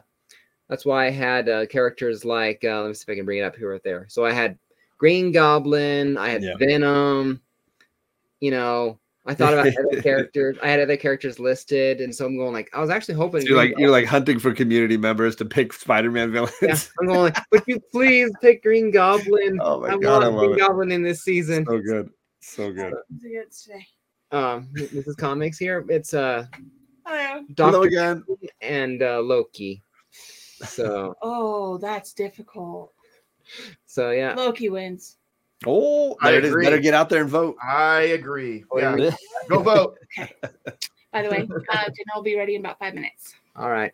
[SPEAKER 1] That's why I had uh, characters like. Uh, let me see if I can bring it up here right there. So I had Green Goblin. I had yeah. Venom. You know, I thought about other *laughs* characters. I had other characters listed, and so I'm going like I was actually hoping.
[SPEAKER 2] So you're like you're like hunting for community members to pick Spider-Man villains. Yeah,
[SPEAKER 1] I'm going like, would you please pick Green Goblin? *laughs* Oh my I god, want I Green it. Goblin in this season.
[SPEAKER 2] So good, so good.
[SPEAKER 1] Um, this is comics here. It's uh,
[SPEAKER 4] Hello.
[SPEAKER 1] Doctor
[SPEAKER 2] Hello again,
[SPEAKER 1] and uh, Loki. So. *laughs*
[SPEAKER 4] oh, that's difficult.
[SPEAKER 1] So yeah,
[SPEAKER 4] Loki wins.
[SPEAKER 2] Oh, there I it agree. Better get out there and vote.
[SPEAKER 3] I agree. Oh, yeah. Go vote. *laughs*
[SPEAKER 4] Okay. By the way, uh, will be ready in about five minutes.
[SPEAKER 1] All right.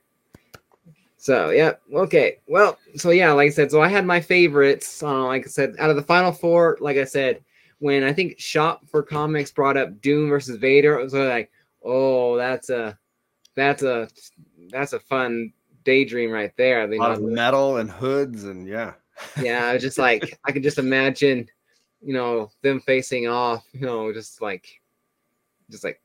[SPEAKER 1] So yeah, okay. Well, so yeah, like I said, so I had my favorites. Uh, like I said, out of the final four, like I said, when I think Shop for Comics brought up Doom versus Vader, it was like, oh, that's a, that's a, that's a fun daydream right there.
[SPEAKER 2] I mean, a lot of metal and hoods and yeah.
[SPEAKER 1] Yeah, I was just *laughs* like I could just imagine you know, them facing off, you know, just like, just like,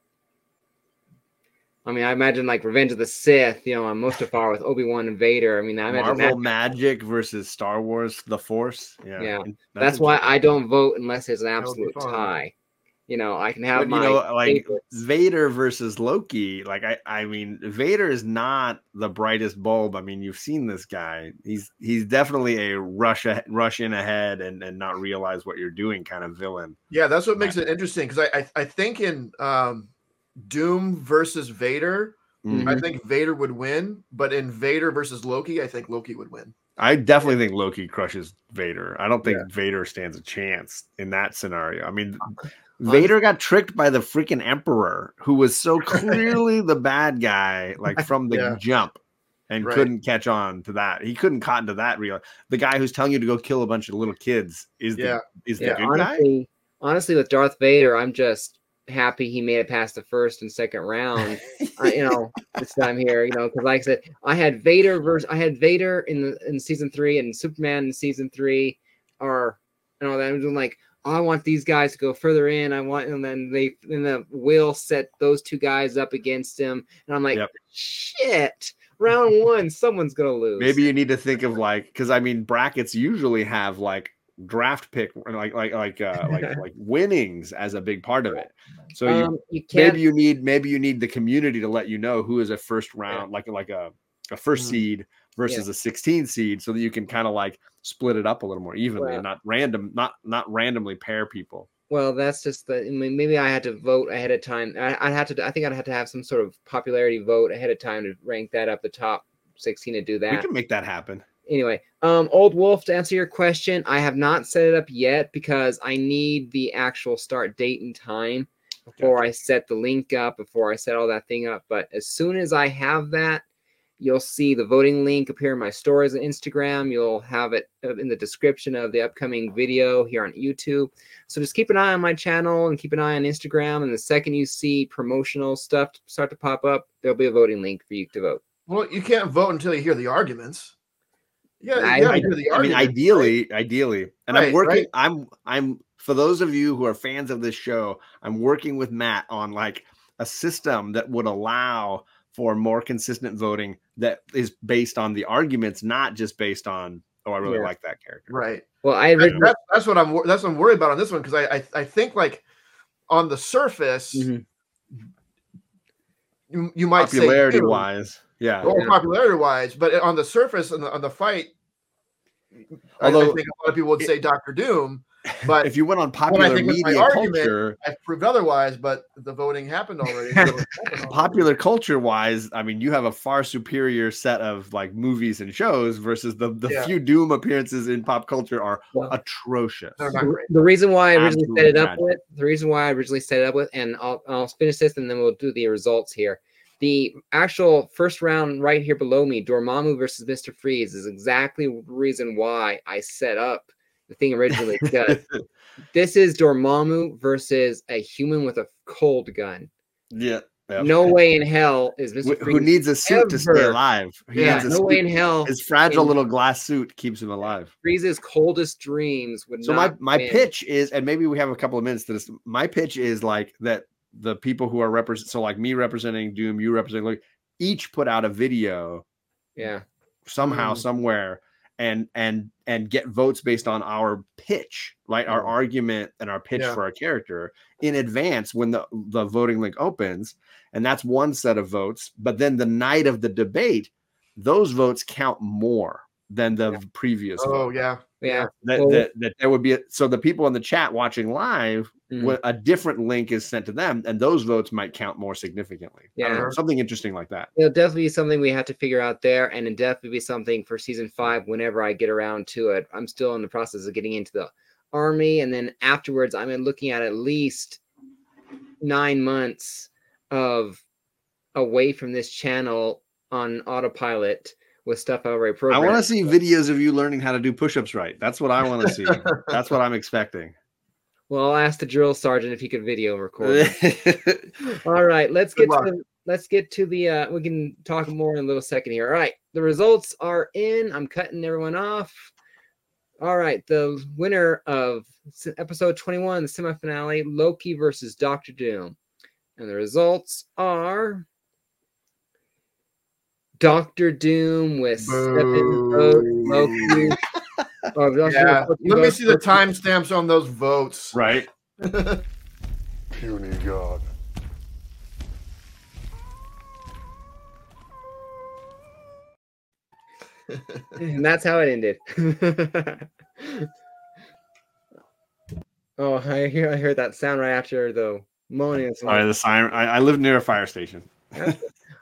[SPEAKER 1] I mean, I imagine like Revenge of the Sith, you know, on Mustafar with Obi Wan and Vader. I mean, I
[SPEAKER 2] imagine Marvel that... Magic versus Star Wars, The Force. Yeah,
[SPEAKER 1] yeah. That's, that's why I don't vote unless it's an absolute tie you know, I can have but, my
[SPEAKER 2] you know, like favorites. Vader versus Loki. Like I, I mean, Vader is not the brightest bulb. I mean, you've seen this guy. He's he's definitely a rush a, rush in ahead and and not realize what you're doing kind of villain.
[SPEAKER 3] Yeah, that's what makes it interesting because I, I, I think in um, Doom versus Vader, mm-hmm. I think Vader would win, but in Vader versus Loki, I think Loki would win.
[SPEAKER 2] I definitely think Loki crushes Vader. I don't think yeah. Vader stands a chance in that scenario. I mean, Vader got tricked by the freaking Emperor, who was so *laughs* clearly the bad guy, like from the yeah. jump, and right. couldn't catch on to that. He couldn't cotton to that real. The guy who's telling you to go kill a bunch of little kids is yeah. the is yeah, the good
[SPEAKER 1] honestly,
[SPEAKER 2] guy.
[SPEAKER 1] Honestly, with Darth Vader, I'm just happy he made it past the first and second round. uh, you know, *laughs* this time here, you know, because like I said, I had Vader versus I had Vader in the in season three and Superman in season three, or you know, that I'm doing like, I want these guys to go further in. I want, and then they, then the will set those two guys up against him. And I'm like, yep. shit. round *laughs* one, someone's gonna lose.
[SPEAKER 2] Maybe you need to think of like because I mean brackets usually have like draft pick like like like uh like *laughs* like winnings as a big part of it. So you
[SPEAKER 1] um, you can't.
[SPEAKER 2] maybe you need maybe you need the community to let you know who is a first round like like a a first
[SPEAKER 3] Mhm.
[SPEAKER 2] seed versus a 16 seed so that you can kind of like split it up a little more evenly
[SPEAKER 1] Well-
[SPEAKER 2] and not random not not randomly pair people.
[SPEAKER 1] Well, that's just the. I mean, maybe I had to vote ahead of time. I, I'd have to. I think I'd have to have some sort of popularity vote ahead of time to rank that up the top sixteen to do that We
[SPEAKER 2] can make that happen.
[SPEAKER 1] Anyway, um, Old Wolf, to answer your question, I have not set it up yet because I need the actual start date and time before I set the link up, before I set all that thing up. But as soon as I have that, you'll see the voting link appear in my stories on Instagram. You'll have it uh, in the description of the upcoming video here on YouTube. So just keep an eye on my channel and keep an eye on Instagram. And the second you see promotional stuff start to pop up, there'll be a voting link for you to vote.
[SPEAKER 3] Well, you can't vote until you hear the arguments. Yeah,
[SPEAKER 1] I-
[SPEAKER 2] I- I mean,
[SPEAKER 3] arguments.
[SPEAKER 2] ideally, ideally, and I'm working.
[SPEAKER 3] right.
[SPEAKER 2] I'm I'm for those of you who are fans of this show, I'm working with Matt on like a system that would allow for more consistent voting that is based on the arguments, not just based on oh, I really
[SPEAKER 1] Yeah.
[SPEAKER 2] like that character.
[SPEAKER 3] right.
[SPEAKER 1] Well, I
[SPEAKER 3] That-
[SPEAKER 1] originally.
[SPEAKER 3] that's, that's what I'm. That's what I'm worried about on this one because I, I I think like on the surface
[SPEAKER 1] Mhm.
[SPEAKER 3] you, you might
[SPEAKER 2] Popularity
[SPEAKER 3] Doom,
[SPEAKER 2] wise, yeah.
[SPEAKER 3] or
[SPEAKER 1] Yeah.
[SPEAKER 3] popularity wise, but on the surface on the on the fight, I- I,
[SPEAKER 2] Although-
[SPEAKER 3] think a lot of people would say Doctor Doom. But
[SPEAKER 2] if you went on
[SPEAKER 3] I
[SPEAKER 2] popular
[SPEAKER 3] think with my
[SPEAKER 2] media
[SPEAKER 3] argument-
[SPEAKER 2] culture,
[SPEAKER 3] I've proved otherwise. But the voting happened already. so it happened already.
[SPEAKER 2] popular culture wise, I mean, you have a far superior set of like movies and shows versus the the
[SPEAKER 3] Yeah.
[SPEAKER 2] few Doom appearances in pop culture are
[SPEAKER 1] Well,
[SPEAKER 2] atrocious.
[SPEAKER 1] The, the reason why I originally set it up
[SPEAKER 2] bad.
[SPEAKER 1] with the reason why I originally set it up with, and I'll I'll finish this and then we'll do the results here. The actual first round right here below me, Dormammu versus Mr. Freeze, is exactly the reason why I set up the thing originally. Because this is Dormammu versus a human with a cold gun.
[SPEAKER 2] yeah.
[SPEAKER 1] No way in hell is Mr.
[SPEAKER 2] Wh- who needs a suit to stay alive? He
[SPEAKER 1] yeah,
[SPEAKER 2] needs
[SPEAKER 1] no
[SPEAKER 2] suit.
[SPEAKER 1] way in hell.
[SPEAKER 2] His fragile little glass suit keeps him alive.
[SPEAKER 1] Freeze's coldest dreams would
[SPEAKER 2] So my my
[SPEAKER 1] win.
[SPEAKER 2] pitch is, and maybe we have a couple of minutes to this. My pitch is like that the people who are represent, so like me representing Doom, you representing, like each put out a video
[SPEAKER 1] Yeah.
[SPEAKER 2] somehow
[SPEAKER 3] Mm.
[SPEAKER 2] somewhere and and and get votes based on our pitch right our
[SPEAKER 3] Mm.
[SPEAKER 2] argument and our pitch
[SPEAKER 3] Yeah.
[SPEAKER 2] for our character in advance when the the voting link opens and that's one set of votes but then the night of the debate those votes count more than the previous
[SPEAKER 3] Oh
[SPEAKER 2] vote.
[SPEAKER 3] yeah.
[SPEAKER 1] Yeah.
[SPEAKER 2] that,
[SPEAKER 1] well-
[SPEAKER 2] that, that there would be a, so the people in the chat watching live
[SPEAKER 1] Mhm.
[SPEAKER 2] when a different link is sent to them and those votes might count more significantly
[SPEAKER 1] Yeah.
[SPEAKER 2] know, something interesting like that
[SPEAKER 1] It'll definitely be something we have to figure out there, and it'll definitely be something for season five whenever I get around to it. I'm still in the process of getting into the army, and then afterwards, I'm looking at at least nine months of away from this channel on autopilot with stuff I already programmed.
[SPEAKER 2] I want to see videos of you learning how to do push-ups right. That's what I want to see. That's what I'm expecting.
[SPEAKER 1] Well, I'll ask the drill sergeant if he could video record. *laughs* All right, let's get to the, let's get to the uh we can talk more in a little second here. All right, the results are in. I'm cutting everyone off. All right, the winner of episode 21, the semifinale, Loki versus Doctor Doom. And the results are Doctor Doom with seven votes, Loki. *laughs* oh, Dr.
[SPEAKER 3] Yeah.
[SPEAKER 1] Loki
[SPEAKER 3] Let me see the timestamps on those votes.
[SPEAKER 2] right. *laughs*
[SPEAKER 5] Puny God.
[SPEAKER 1] and that's how it ended. *laughs* oh, I hear I heard that sound right after the moaning. and
[SPEAKER 2] Sorry, the siren. I, I live near a fire station.
[SPEAKER 1] All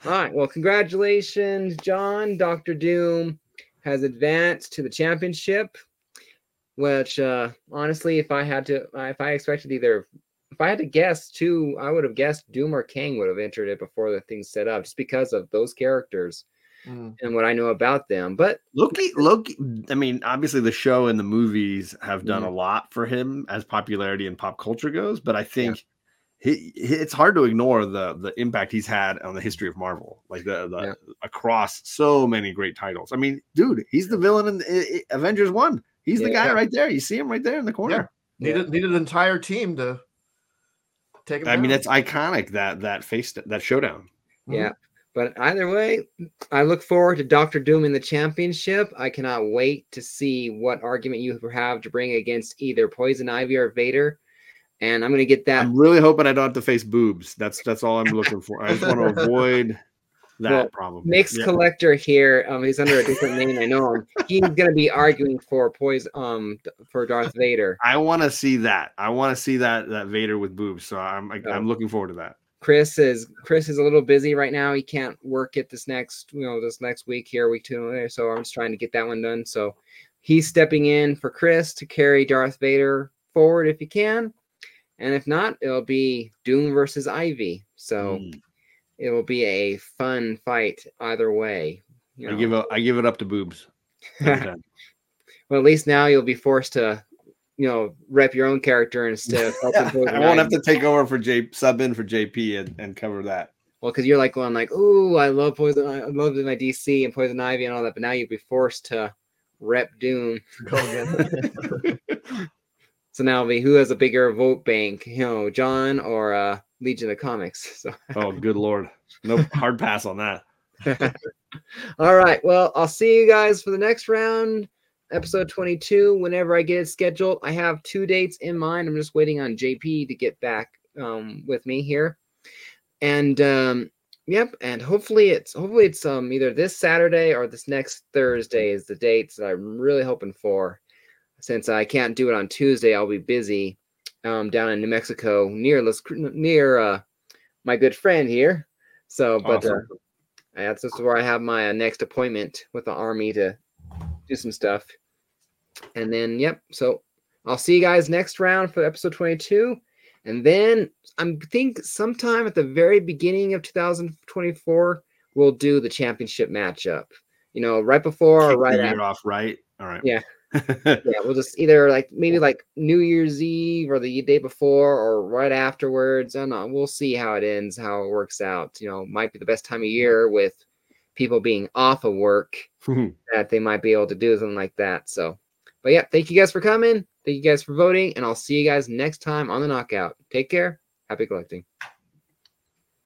[SPEAKER 1] right. Well, congratulations, John. Doctor Doom has advanced to the championship. Which, uh, honestly, if I had to, if I expected either, if I had to guess, two, I would have guessed Doom or Kang would have entered it before the thing set up, just because of those characters
[SPEAKER 3] Mm.
[SPEAKER 1] and what I know about them. But
[SPEAKER 2] Loki, Loki. I mean, obviously, the show and the movies have done
[SPEAKER 1] Mhm.
[SPEAKER 2] a lot for him as popularity and pop culture goes. But I think he, he- it's hard to ignore the the impact he's had on the history of Marvel, like the, the
[SPEAKER 1] Yeah.
[SPEAKER 2] across so many great titles. I mean, dude, he's the villain in I- I- Avengers One. He's the guy
[SPEAKER 3] Yeah.
[SPEAKER 2] right there. You see him right there in the corner.
[SPEAKER 3] Needed needed an entire team to take him.
[SPEAKER 2] I mean, it's iconic that that face that showdown.
[SPEAKER 3] Mhm.
[SPEAKER 1] Yeah. But either way, I look forward to Doctor Doom in the championship. I cannot wait to see what argument you have to bring against either Poison Ivy or Vader. And I'm gonna get that.
[SPEAKER 2] I'm really hoping I don't have to face boobs. That's that's all I'm looking for. I just want to *laughs* avoid that
[SPEAKER 1] Well,
[SPEAKER 2] problem.
[SPEAKER 1] Mixed
[SPEAKER 2] Yeah.
[SPEAKER 1] collector here. Um, he's under a different name. I know him. He's gonna be arguing for poison. Um, for Darth Vader.
[SPEAKER 2] I want to see that. I want to see that that Vader with boobs. So I'm I,
[SPEAKER 1] Oh.
[SPEAKER 2] I'm looking forward to that.
[SPEAKER 1] Chris is Chris is a little busy right now. He can't work it this next you know this next week here, week two. So I'm just trying to get that one done. So he's stepping in for Chris to carry Darth Vader forward if he can, and if not, it'll be Doom versus Ivy. So
[SPEAKER 2] Mm.
[SPEAKER 1] it will be a fun fight either way. you
[SPEAKER 2] I give a, I give it up to boobs. *laughs*
[SPEAKER 1] well, at least now you'll be forced to, you know, rep your own character instead of helping *laughs*
[SPEAKER 2] I won't have to take over for J sub in for JP and, and cover that.
[SPEAKER 1] Well, because you're like going like, "Ooh, I love Poison, I love my DC and Poison Ivy and all that," but now you'll be forced to rep Doom. *laughs* So now it'll be who has a bigger vote bank, you know, John or uh, Legion of Comics. *laughs* So,
[SPEAKER 2] Oh, good lord. No hard pass on that. *laughs*
[SPEAKER 1] all right. Well, I'll see you guys for the next round, episode 22. Whenever I get it scheduled, I have two dates in mind. I'm just waiting on JP to get back um, with me here, and um, yep. And hopefully it's hopefully it's um either this Saturday or this next Thursday is the dates that I'm really hoping for. Since I can't do it on Tuesday, I'll be busy um, down in New Mexico near Las, near uh, my good friend here. So, but uh, that's just where I have my uh, next appointment with the army to do some stuff. And then, yep. So I'll see you guys next round for episode 22. And then I think sometime at the very beginning of 2024, we'll do the championship matchup. You know, right before or right after.
[SPEAKER 2] off, right? All right.
[SPEAKER 1] Yeah. *laughs* Yeah, we'll just either like maybe like New Year's Eve or the day before or right afterwards. I don't know. We'll see how it ends, how it works out. You know, might be the best time of year with people being off of work *laughs* that they might be able to do something like that. So, but yeah, thank you guys for coming. Thank you guys for voting, and I'll see you guys next time on the knockout. Take care. Happy collecting.